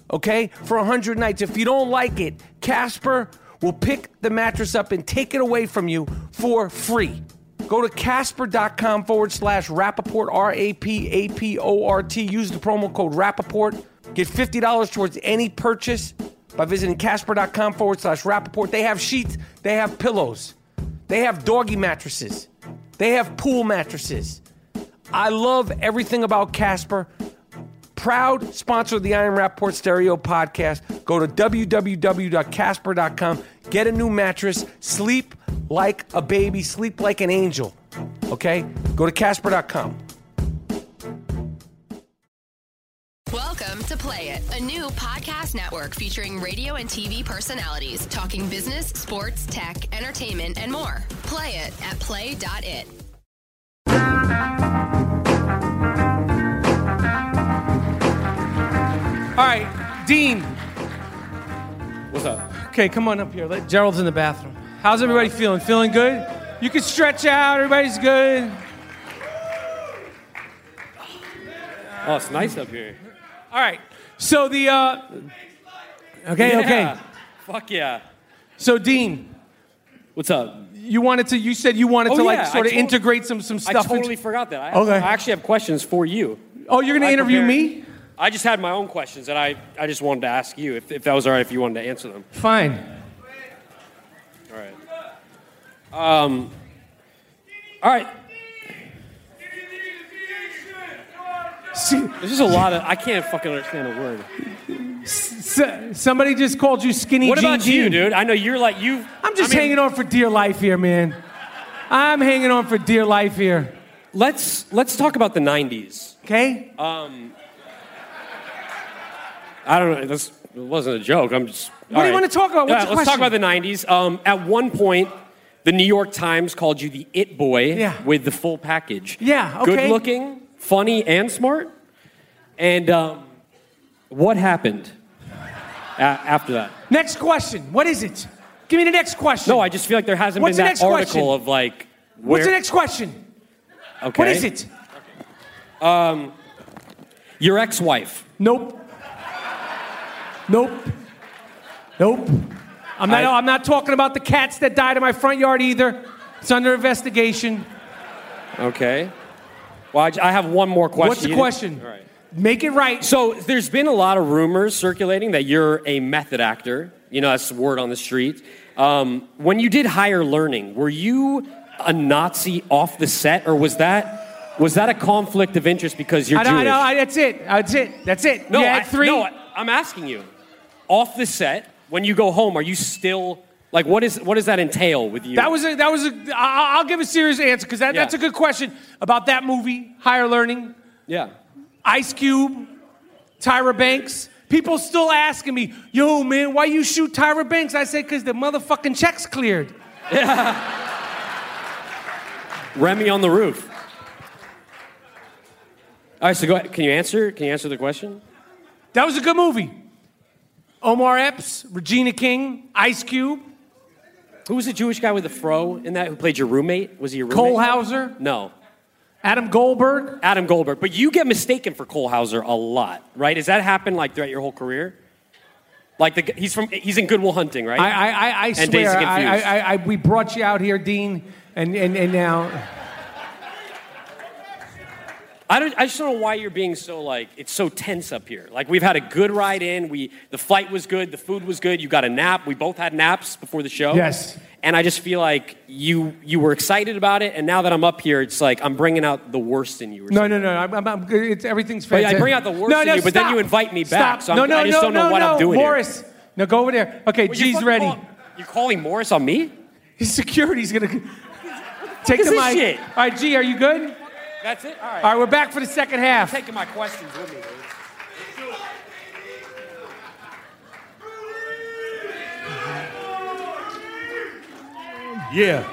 okay? For 100 nights. If you don't like it, Casper will pick the mattress up and take it away from you for free. Go to casper.com forward slash Rapaport, R A P A P O R T. Use the promo code Rapaport. Get $50 towards any purchase by visiting casper.com forward slash Rapaport. They have sheets, they have pillows, they have doggy mattresses, they have pool mattresses. I love everything about Casper. Proud sponsor of the I Am Rapaport Stereo podcast. Go to www.casper.com. Get a new mattress. Sleep like a baby. Sleep like an angel. Okay? Go to casper.com. to Play It, a new podcast network featuring radio and TV personalities talking business, sports, tech, entertainment, and more. Play it at play.it. All right, Dean. What's up? Okay, come on up here. Let, Gerald's in the bathroom. How's everybody feeling? Feeling good? You can stretch out. Everybody's good. Oh, it's nice up here. All right. So the uh Okay, Yeah. okay. Fuck yeah. So Dean, what's up? You wanted to you said you wanted Oh, to like yeah, sort I of tot- integrate some some stuff. I totally into- forgot that. I, Okay. I actually have questions for you. Oh, you're gonna I interview prepared- me? I just had my own questions and I, I just wanted to ask you if, if that was all right if you wanted to answer them. Fine. All right. Um, all right. There's just a lot of I can't fucking understand a word. S- somebody just called you skinny What Jean about you, Jean. dude? I know you're like you. I'm just I mean- hanging on for dear life here, man. I'm hanging on for dear life here. Let's let's talk about the '90s. Okay. Um, I don't know. This wasn't a joke. I'm just. What do you wanna talk about? What's let's talk about the '90s. Um, at one point, the New York Times called you the It Boy Yeah. with the full package. Yeah, okay. Good looking, funny, and smart. And um, what happened a- after that? Next question. What is it? Give me the next question. No, I just feel like there hasn't What's been that article question? of like. Where, What's the next question? Okay. What is it? Um, your ex-wife. Nope. Nope. Nope. I'm not, I- I'm not talking about the cats that died in my front yard either. It's under investigation. Okay. Well, I, I have one more question. What's the You- question? All right. Make it right. So there's been a lot of rumors circulating that you're a method actor. You know, that's the word on the street. Um, when you did higher learning, were you a Nazi off the set, or was that was that a conflict of interest because you're I I Jewish? know, I- that's it. That's it. That's it. no, you had I, three. no, I- I'm asking you. Off the set, when you go home, are you still like what is what does that entail with you? That was a, that was a, I- I'll give a serious answer because that, Yeah. that's a good question about that movie, Higher Learning. yeah. Ice Cube, Tyra Banks. People still asking me, yo, man, why you shoot Tyra Banks? I said, because the motherfucking check's cleared. Remy on the roof. All right, so go ahead. Can you answer? Can you answer the question? That was a good movie. Omar Epps, Regina King, Ice Cube, Who was the Jewish guy with the fro in that? Who played your roommate? Was he your roommate? Cole Hauser, No, Adam Goldberg. Adam Goldberg. But you get mistaken for Cole Hauser a lot, right? Does that happen like throughout your whole career? Like the, he's from he's in Goodwill Hunting, right? I, I, I, I swear, I. I, I, we brought you out here, Dean, and, and, and now. I don't. I just don't know why you're being so like it's so tense up here. Like we've had a good ride in. We the flight was good. The food was good. You got a nap. We both had naps before the show. Yes. And I just feel like you you were excited about it, and now that I'm up here, it's like I'm bringing out the worst in you. Or No, no, no. I'm, I'm, I'm. It's, everything's But I bring out the worst no, in no, you, but then stop. you invite me back, Stop. so I'm- no, no, I just no, don't know no, what no. I'm doing here. Morris, now go over there. Okay, Well, you're G's fucking ready. call- you're calling Morris on me? His security's gonna take is the this mic. shit? All right, G, are you good? That's it. All right. All right, we're back for the second half. taking my questions with me. dude. Yeah.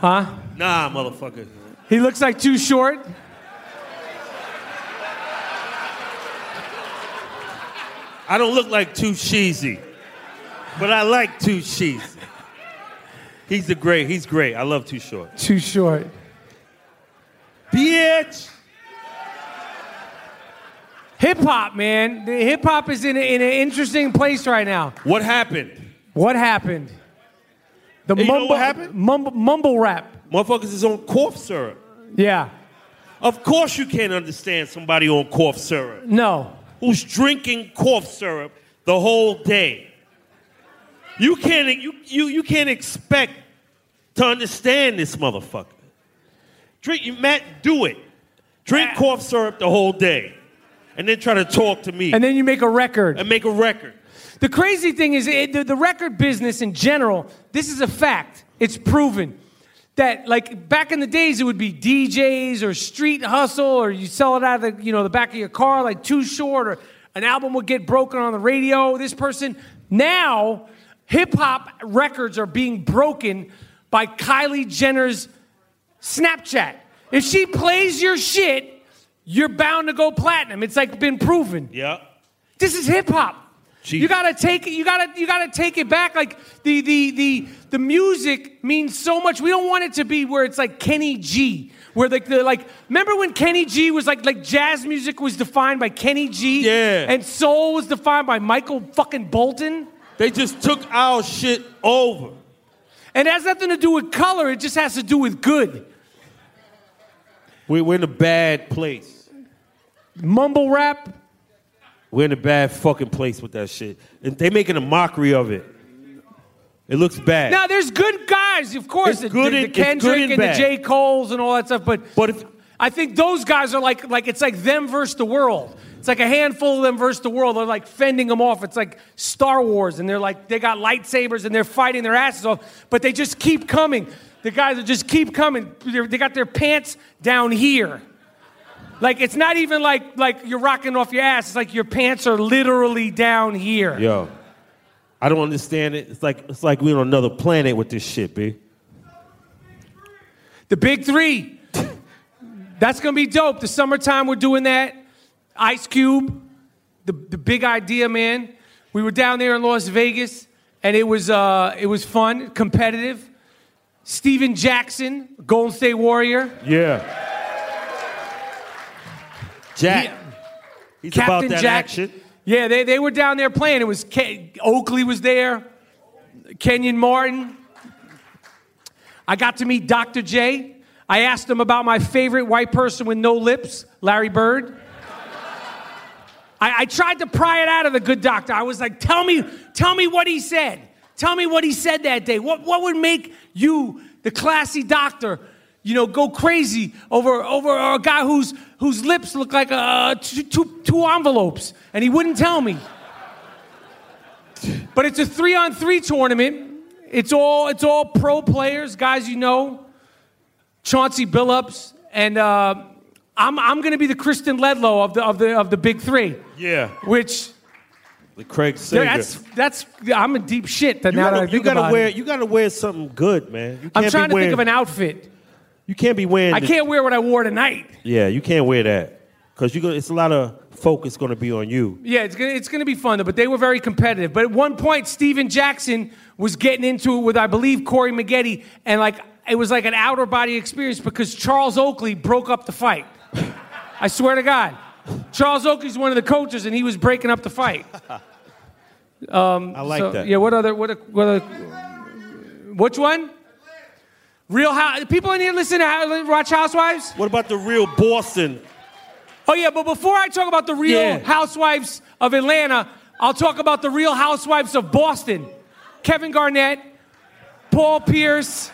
Huh? Nah, motherfucker. He looks like too short. I don't look like too cheesy, but I like too cheesy. He's the great. He's great. I love Too Short. Too short. Bitch. Hip hop, man. The hip hop is in, a, in an interesting place right now. What happened? What happened? The Hey, mumble, happened? Mumble, mumble rap. Motherfuckers is on cough syrup. Yeah. Of course you can't understand somebody on cough syrup No. who's drinking cough syrup the whole day. You can't you, you, you can't expect to understand this motherfucker. Drink you Matt, do it. Drink cough syrup the whole day. And then try to talk to me And then you make a record. and make a record. The crazy thing is, it, the, the record business in general, this is a fact. It's proven that, like back in the days, it would be DJs or street hustle, or you sell it out of the, you know, the back of your car, like Too Short, or an album would get broken on the radio. This person now, hip hop records are being broken by Kylie Jenner's Snapchat. If she plays your shit, you're bound to go platinum. It's like been proven. Yeah. This is hip hop. You gotta take it. You gotta. You gotta take it back. Like the the the the music means so much. We don't want it to be where it's like Kenny G, where like the like. Remember when Kenny G was like like jazz music was defined by Kenny G, Yeah. and soul was defined by Michael fucking Bolton, They just took our shit over. and it has nothing to do with color. It just has to do with good. We- We're in a bad place. Mumble rap. We're in a bad fucking place with that shit. And they're making a mockery of it. It looks bad. Now there's good guys, of course. The, good the, the Kendrick and and, the. J. Cole's and all that stuff. But But if I think those guys are like like it's like them versus the world. It's like a handful of them versus the world. They're like fending them off. It's like Star Wars, and they're like they got lightsabers and they're fighting their asses off, but they just keep coming. The guys that just keep coming. They're, they got their pants down here. Like it's not even like like you're rocking off your ass. It's like your pants are literally down here. Yo, I don't understand it. It's like it's like we're on another planet with this shit, b. The big three. That's gonna be dope. The summertime we're doing that. Ice Cube, the, the big idea, man. We were down there in Las Vegas, and it was uh, it was fun, competitive. Stephen Jackson, Golden State Warrior. Yeah. Jack. He's about Captain that Jack. action. Yeah, they, they were down there playing. It was Ke- Oakley was there, Kenyon Martin. I got to meet Dr. J. I asked him about my favorite white person with no lips, Larry Bird. I, I tried to pry it out of the good doctor. I was like, tell me, tell me what he said. Tell me what he said that day. What, what would make you, the classy doctor, you know, go crazy over, over a guy whose, whose lips look like uh, two, two, two envelopes? And he wouldn't tell me. But it's a three on three tournament. It's all, it's all pro players, guys you know. Chauncey Billups. And uh, I'm, I'm going to be the Kristen Ledlow of the, of, the, of the big three. Yeah. Which The Craig Sager. that's that's I'm in deep shit. That you now gotta, that I you gotta about wear it. you gotta wear something good, man. You I'm trying to wearing, think of an outfit. You can't be wearing. I the- can't wear what I wore tonight. Yeah, you can't wear that because you go. It's a lot of focus going to be on you. Yeah, it's gonna it's gonna be fun though. But they were very competitive. But at one point, Stephen Jackson was getting into it with I believe Corey Maggette, and like it was like an outer body experience because Charles Oakley broke up the fight. I swear to God, Charles Oakley's one of the coaches, and he was breaking up the fight. Um, I like so, that. Yeah. What other? What? What? Other, which one? Real House. People in here listen to watch Housewives. What about the real Boston? Oh yeah, but before I talk about the real Yeah. Housewives of Atlanta, I'll talk about the real Housewives of Boston. Kevin Garnett, Paul Pierce.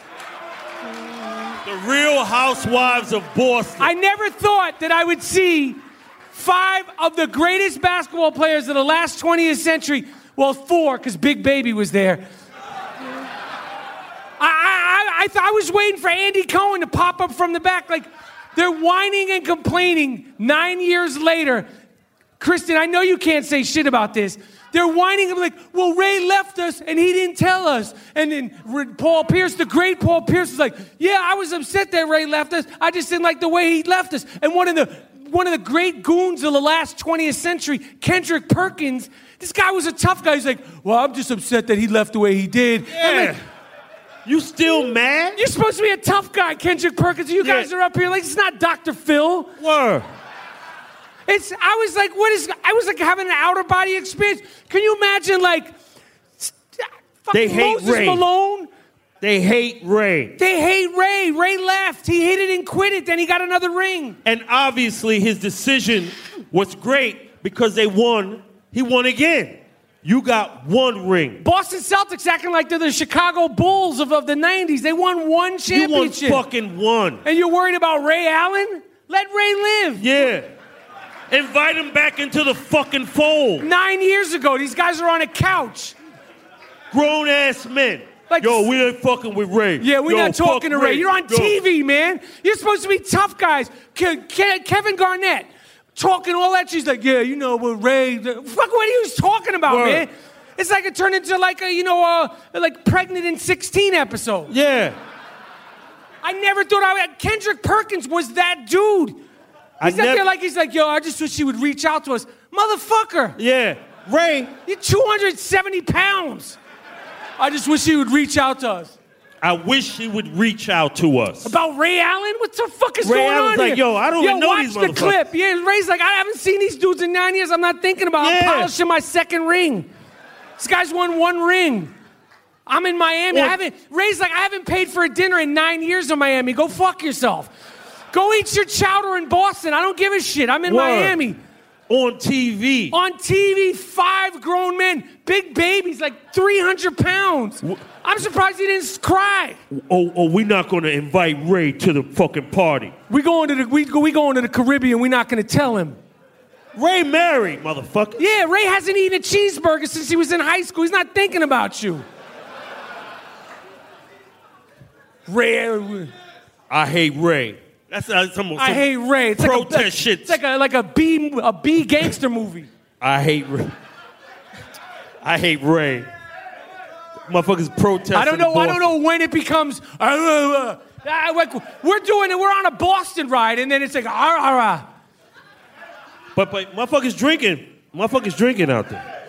The real Housewives of Boston. I never thought that I would see five of the greatest basketball players of the last 20th century. Well, four, because Big Baby was there. I, I, I, th- I was waiting for Andy Cohen to pop up from the back. Like, they're whining and complaining nine years later. Kristen, I know you can't say shit about this. They're whining and like, well, Ray left us and he didn't tell us. And then Paul Pierce, the great Paul Pierce, was like, yeah, I was upset that Ray left us. I just didn't like the way he left us. And one of the one of the great goons of the last 20th century, Kendrick Perkins, this guy was a tough guy. He's like, well, I'm just upset that he left the way he did. I'm like, you still mad? You're supposed to be a tough guy, Kendrick Perkins. You guys are up here like it's not Dr. Phil. Word. It's I was like, what is I was like having an outer body experience. Can you imagine like They hate Moses Ray. Malone? They hate Ray. They hate Ray. Ray left. He hit it and quit it. Then he got another ring. And obviously his decision was great because they won. He won again. You got one ring. Boston Celtics acting like they're the Chicago Bulls of, of the 90s. They won one You won championship. fucking one. and you're worried about Ray Allen? Let Ray live. Yeah. Invite him back into the fucking fold. Nine years ago, these guys are on a couch. Grown ass men. Yo, we ain't fucking with Ray. Yeah, we're Yo, not talking to fuck Ray. You're on Yo. TV, man. You're supposed to be tough guys. Ke- Ke- Kevin Garnett talking all that. She's like, yeah, you know, what Ray. Fuck what are you talking about, Word. man. It's like it turned into like a, you know, uh, like pregnant in 16 episode. Yeah. I never thought I would. Kendrick Perkins was that dude. I He's nev- there like he's like, yo, I just wish he would reach out to us, motherfucker. Yeah. Ray. You're 270 pounds. I just wish he would reach out to us. I wish he would reach out to us. About Ray Allen? What the fuck is Ray going Allen's on like, here? yo, I don't yo, even know watch these the clip. Yeah, Ray's like, I haven't seen these dudes in nine years. I'm not thinking about. yeah. I'm polishing my second ring. This guy's won one ring. I'm in Miami. I haven't. Ray's like, I haven't paid for a dinner in nine years in Miami. Go fuck yourself. Go eat your chowder in Boston. I don't give a shit. I'm in Word. Miami. On TV. On TV, five grown men, big babies, like 300 pounds. I'm surprised he didn't cry. Oh, oh, we're not gonna invite Ray to the fucking party. We going to the we, go- we going to the Caribbean. We're not going to tell him. Ray married, motherfucker. Yeah, Ray hasn't eaten a cheeseburger since he was in high school. He's not thinking about you. Ray, I hate Ray. That's uh, some, some I hate Ray. It's like a- protest shit. It's like a like a B a B gangster movie. I hate Ray. I hate Ray. Motherfuckers protesting. I don't know. I don't know when it becomes. Uh, uh, uh, uh, like, we're doing it. We're on a Boston ride, and then it's like, ah, ah, ah. But but motherfuckers drinking. Motherfuckers drinking out there.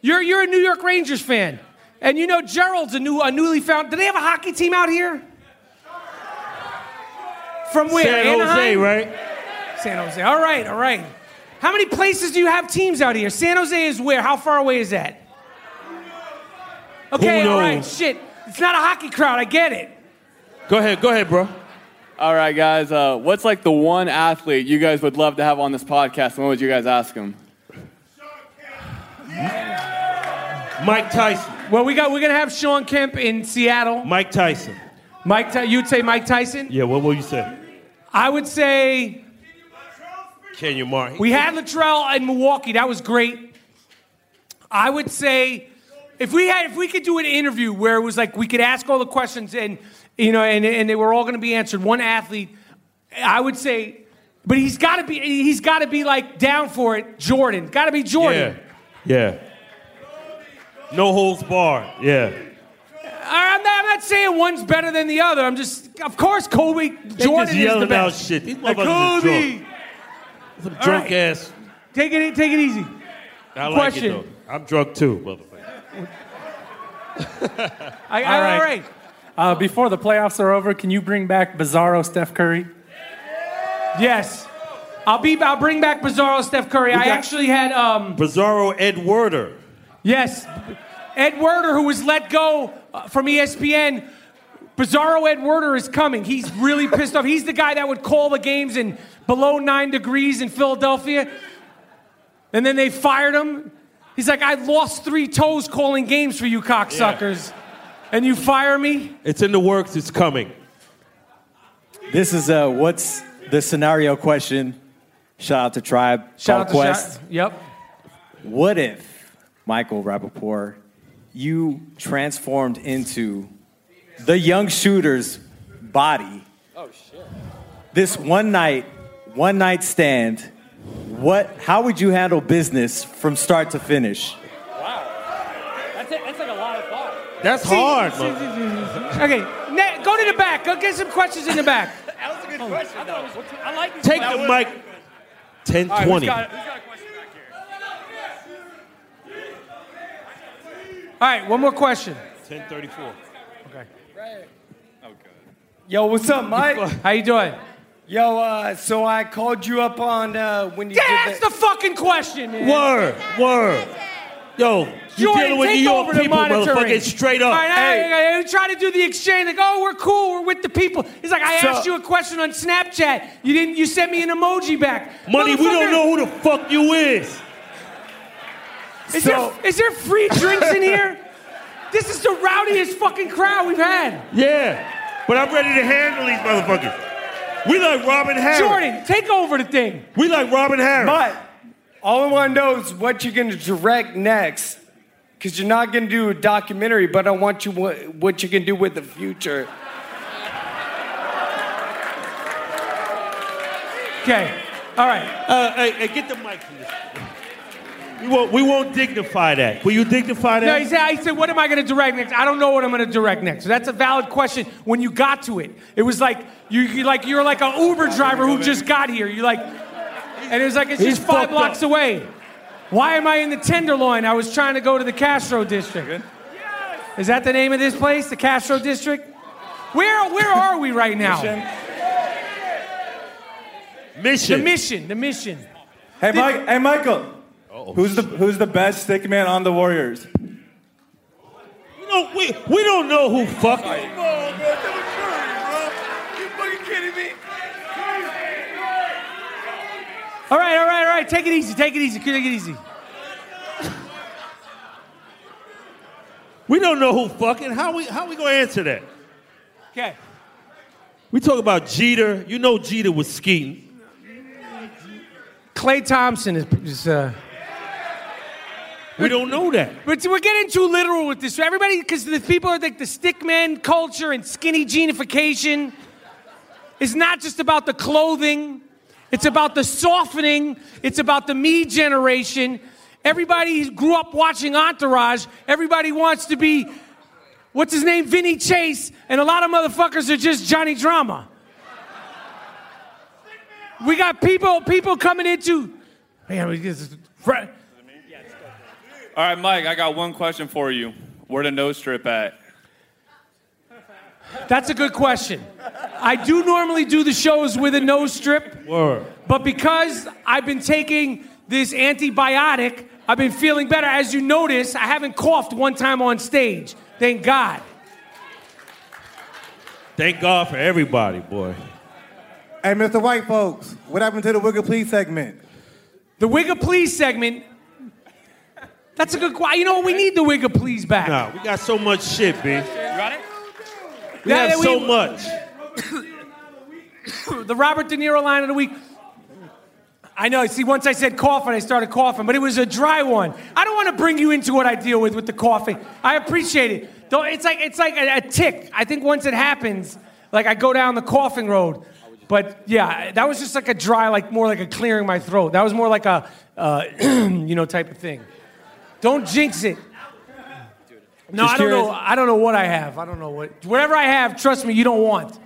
You're you're a New York Rangers fan, and you know Gerald's a new a newly found. Do they have a hockey team out here? From where? San Jose, right? San Jose. All right, all right. How many places do you have teams out here? San Jose is where? How far away is that? Okay, all right. Shit, it's not a hockey crowd. I get it. Go ahead, go ahead, bro. All right, guys. Uh, what's like the one athlete you guys would love to have on this podcast? And what would you guys ask him? Mike Tyson. Well, we got we're gonna have Sean Kemp in Seattle. Mike Tyson. Mike, you'd say Mike Tyson. Yeah, what will you say? I would say Kenyon Martin. we had Latrell in Milwaukee. That was great. I would say if we had if we could do an interview where it was like we could ask all the questions and you know and, and they were all going to be answered. One athlete, I would say, but he's got to be he's got to be like down for it. Jordan, got to be Jordan. Yeah. Yeah. No holds barred. Yeah. I'm not, I'm not saying one's better than the other. I'm just, of course, Kobe They Jordan just is the yelling out best. shit. These Like, motherfuckers is Kobe. drunk. Some All drunk right. ass. Take it, take it easy. I like Question. it though. I'm drunk too, motherfucker. I, all right. Uh, before the playoffs are over, can you bring back Bizarro Steph Curry? Yes. I'll be. I'll bring back Bizarro Steph Curry. I got- actually had. um Bizarro Ed Werder. Yes, Ed Werder, who was let go from ESPN. Bizarro Ed Werder is coming. He's really pissed off. He's the guy that would call the games in below nine degrees in Philadelphia, and then they fired him. He's like, I lost three toes calling games for you cocksuckers, and you fire me. It's in the works. It's coming. This is uh, what's the scenario question? Shout out to Tribe. Shout called out to Quest. Sha- Yep. What if Michael Rapaport, you transformed into the young shooter's body? Oh shit. This one night, one night stand. What? How would you handle business from start to finish? That's, it, that's like a lot of thought. That's See- hard, see- man. see- see- Okay, ne- go to the back. Go get some questions in the back. That was a good question, though. I like these Take the mic. 10 All right, who's 20. got, who's got a question back here? All right, one more question. 1034. Okay. Yo, what's up, Mike? How you doing? Yo, uh, so I called you up on uh, when you Yeah, did that's the fucking question, man. Word, word. Yo, you Jordan, dealing with take New York over the people, monitoring. motherfucker. Straight up. All right, I, I, I try to do the exchange. Like, oh, we're cool. We're with the people. He's like, I So- asked you a question on Snapchat. You didn't. You sent me an emoji back. Money, we don't Motherfucker, know who the fuck you is. Is, So- there, is there free drinks in here? This is the rowdiest fucking crowd we've had. Yeah. But I'm ready to handle these motherfuckers. We like Robin Harris. Jordan, take over the thing. We like Robin Harris. But all I want to know is what you're going to direct next. Because you're not going to do a documentary, but I want you what, what you can do with the future. Okay. All right. Uh, hey, hey, get the mic from this. We won't, we won't dignify that. Will you dignify that? No, he said, I said, what am I going to direct next? I don't know what I'm going to direct next. So that's a valid question when you got to it. It was like, you, you like, you're like an Uber driver who just got here. You're like, and it was like, it's He's just five blocks up. away. Why am I in the Tenderloin? I was trying to go to the Castro district. Is that the name of this place, the Castro district? Where, where are we right now? Mission. The mission, the mission. Hey, Mike. Hey, Michael. Who's the Who's the best stick man on the Warriors? We don't, we, we don't know who fuck. All right, all right, all right. Take it easy, take it easy, take it easy. We don't know who fucking. How we how we gonna answer that? Okay. We talk about Jeter. You know Jeter was skeeting. Klay Thompson is. is uh, we don't know that. But we're getting too literal with this. Everybody, because the people are like the stickman culture and skinny genification is not just about the clothing. It's about the softening. It's about the me generation. Everybody grew up watching Entourage. Everybody wants to be, what's his name, Vinny Chase, and a lot of motherfuckers are just Johnny Drama. We got people, people coming into. Man, we just, All right, Mike, I got one question for you. Where the nose strip at? That's a good question. I do normally do the shows with a nose strip, Word. but because I've been taking this antibiotic, I've been feeling better. As you notice, I haven't coughed one time on stage. Thank God. Thank God for everybody, boy. Hey, Mr. White folks, what happened to the Wiggle Please segment? The Wiggle Please segment. That's a good. question. You know what? We need the Wiggle Please back. Nah, we got so much shit, B. You got it? We Yeah, have we- so much. the Robert De Niro line of the week. I know. See, once I said coughing, I started coughing, but it was a dry one. I don't want to bring you into what I deal with with the coughing. I appreciate it. Though it's like it's like a, a tick. I think once it happens, like I go down the coughing road. But yeah, that was just like a dry, like more like a clearing my throat. That was more like a, uh, you know, type of thing. Don't jinx it. No, Just I don't know. I don't know what I have. I don't know what. Whatever I have, trust me, you don't want.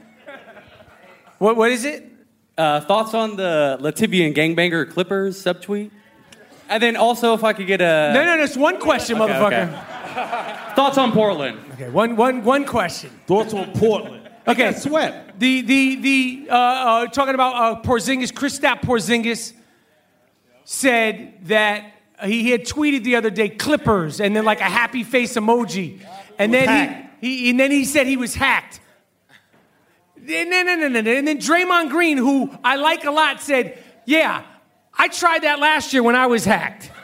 What? What is it? Uh, thoughts on the Latvian gangbanger Clippers subtweet? And then also, if I could get a No, no, no. It's one question, Okay, motherfucker. thoughts on Portland. Okay, one, one, one question. Thoughts on Portland? Okay, swept. The the the uh, uh, talking about uh, Porzingis, Kristaps Porzingis said that Uh, he, he had tweeted the other day Clippers and then like a happy face emoji, and then he, he and then he said he was hacked. No, no, no, no. And then Draymond Green, who I like a lot, said, "Yeah, I tried that last year when I was hacked."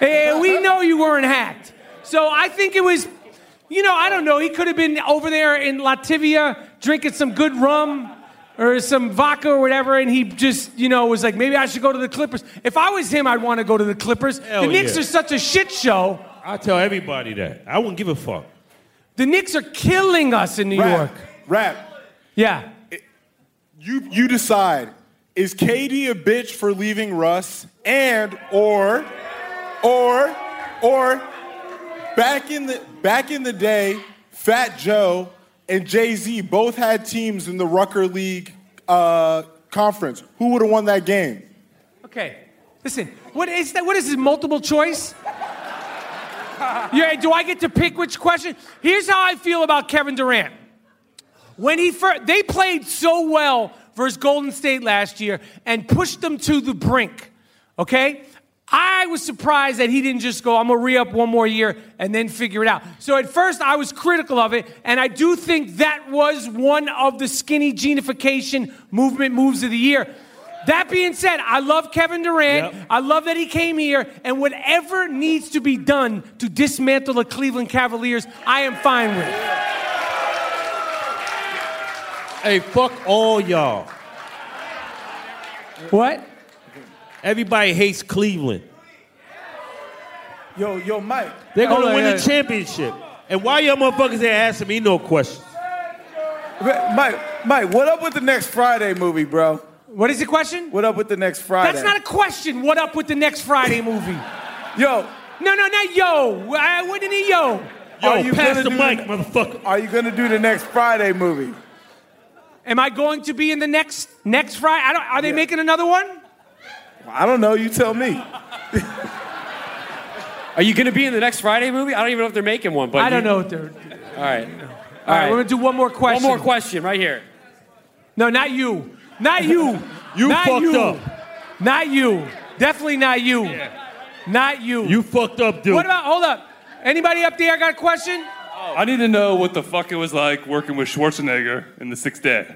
Hey, we know you weren't hacked. So I think it was, you know, I don't know. He could have been over there in Latvia drinking some good rum or some vodka or whatever, and he just, you know, was like, maybe I should go to the Clippers. If I was him, I'd want to go to the Clippers. Hell the Knicks yeah. are such a shit show. I tell everybody that. I wouldn't give a fuck. The Knicks are killing us in New Rap, York. Rap. Yeah. You you decide. Is KD a bitch for leaving Russ? And or or or back in the back in the day, Fat Joe and Jay Z both had teams in the Rucker League uh, conference. Who would have won that game? Okay. Listen, what is that? What is this, multiple choice? yeah, do I get to pick which question? Here's how I feel about Kevin Durant. When he first, they played so well versus Golden State last year and pushed them to the brink. Okay? I was surprised that he didn't just go, I'm gonna re up one more year and then figure it out. So at first I was critical of it, and I do think that was one of the skinny genification movement moves of the year. That being said, I love Kevin Durant. I love that he came here, and whatever needs to be done to dismantle the Cleveland Cavaliers, I am fine with. Hey, fuck all y'all. What? Everybody hates Cleveland. Yo, yo, Mike. They're gonna Hold win yeah. the championship. And why y'all motherfuckers ain't asking me no questions? Mike, Mike, what up with the next Friday movie, bro? What is the question? What up with the next Friday? That's not a question. What up with the next Friday movie? Yo. No, no, not yo. I wouldn't need yo. Are you pass gonna the mic, motherfucker. Are you gonna do the next Friday movie? Am I going to be in the next next Friday? I don't, are they making another one? I don't know. You tell me. Are you going to be in the next Friday movie? I don't even know if they're making one. But I don't you- know what they're. All right. All All right, we're gonna do one more question. One more question right here. No, not you. Not you. You not fucked you. up. Not you. Definitely not you. Not you. You fucked up, dude. What about? Hold up. Anybody up there got a question? I need to know what the fuck it was like working with Schwarzenegger in the sixth day.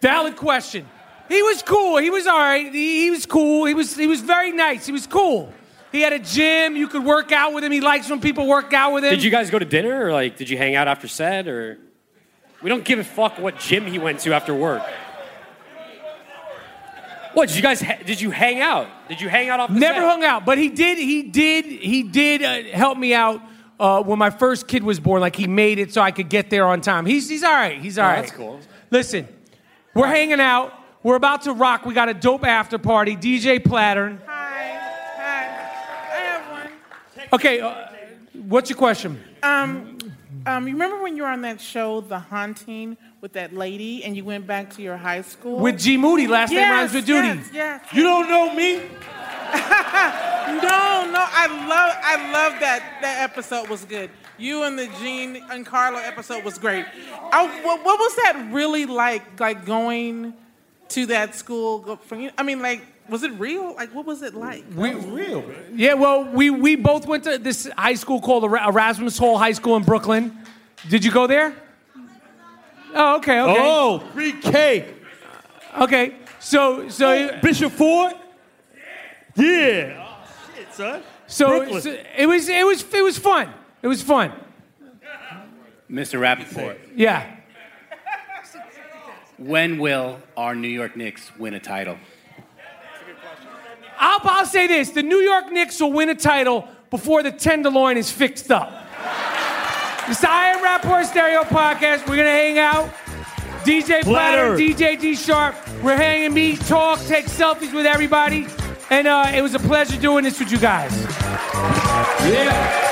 Valid question. He was cool. He was all right. He, he was cool. He was he was very nice. He was cool. He had a gym. You could work out with him. He likes when people work out with him. Did you guys go to dinner or like did you hang out after set or? We don't give a fuck what gym he went to after work. What did you guys? Ha- did you hang out? Did you hang out off the Never set? hung out, but he did. He did. He did uh, help me out uh, when my first kid was born. Like he made it so I could get there on time. He's he's all right. He's all Oh, right. that's cool. Listen, we're hanging out. We're about to rock. We got a dope after party. DJ Plattern. Hi, hi, everyone. Okay, uh, what's your question? Um, um, you remember when you were on that show, The Haunting, with that lady, and you went back to your high school? With G Moody, last name yes, rhymes with Duty. Yes, yes. You don't know me? no, no, I love, I love that. That episode was good. You and the Gene and Carlo episode was great. I, what, what was that really like? Like going to that school? Go from, you- I mean, like, was it real? Like, what was it like? We, real. Yeah, well, we, we both went to this high school called Era- Erasmus Hall High School in Brooklyn. Did you go there? Oh, okay, okay. Oh, pre-K. Okay, so so oh, Bishop Ford. Yeah. Oh, shit, son. so, so it was it was it was fun. It was fun. Mr. Rapaport, Yeah. When will our New York Knicks win a title? I'll, I'll say this: the New York Knicks will win a title before the tenderloin is fixed up. It's the I Am Rapaport Stereo Podcast. We're gonna hang out. DJ Platter, Platter. DJ D Sharp. We're hanging, meet, talk, take selfies with everybody, and uh, it was a pleasure doing this with you guys. Yeah.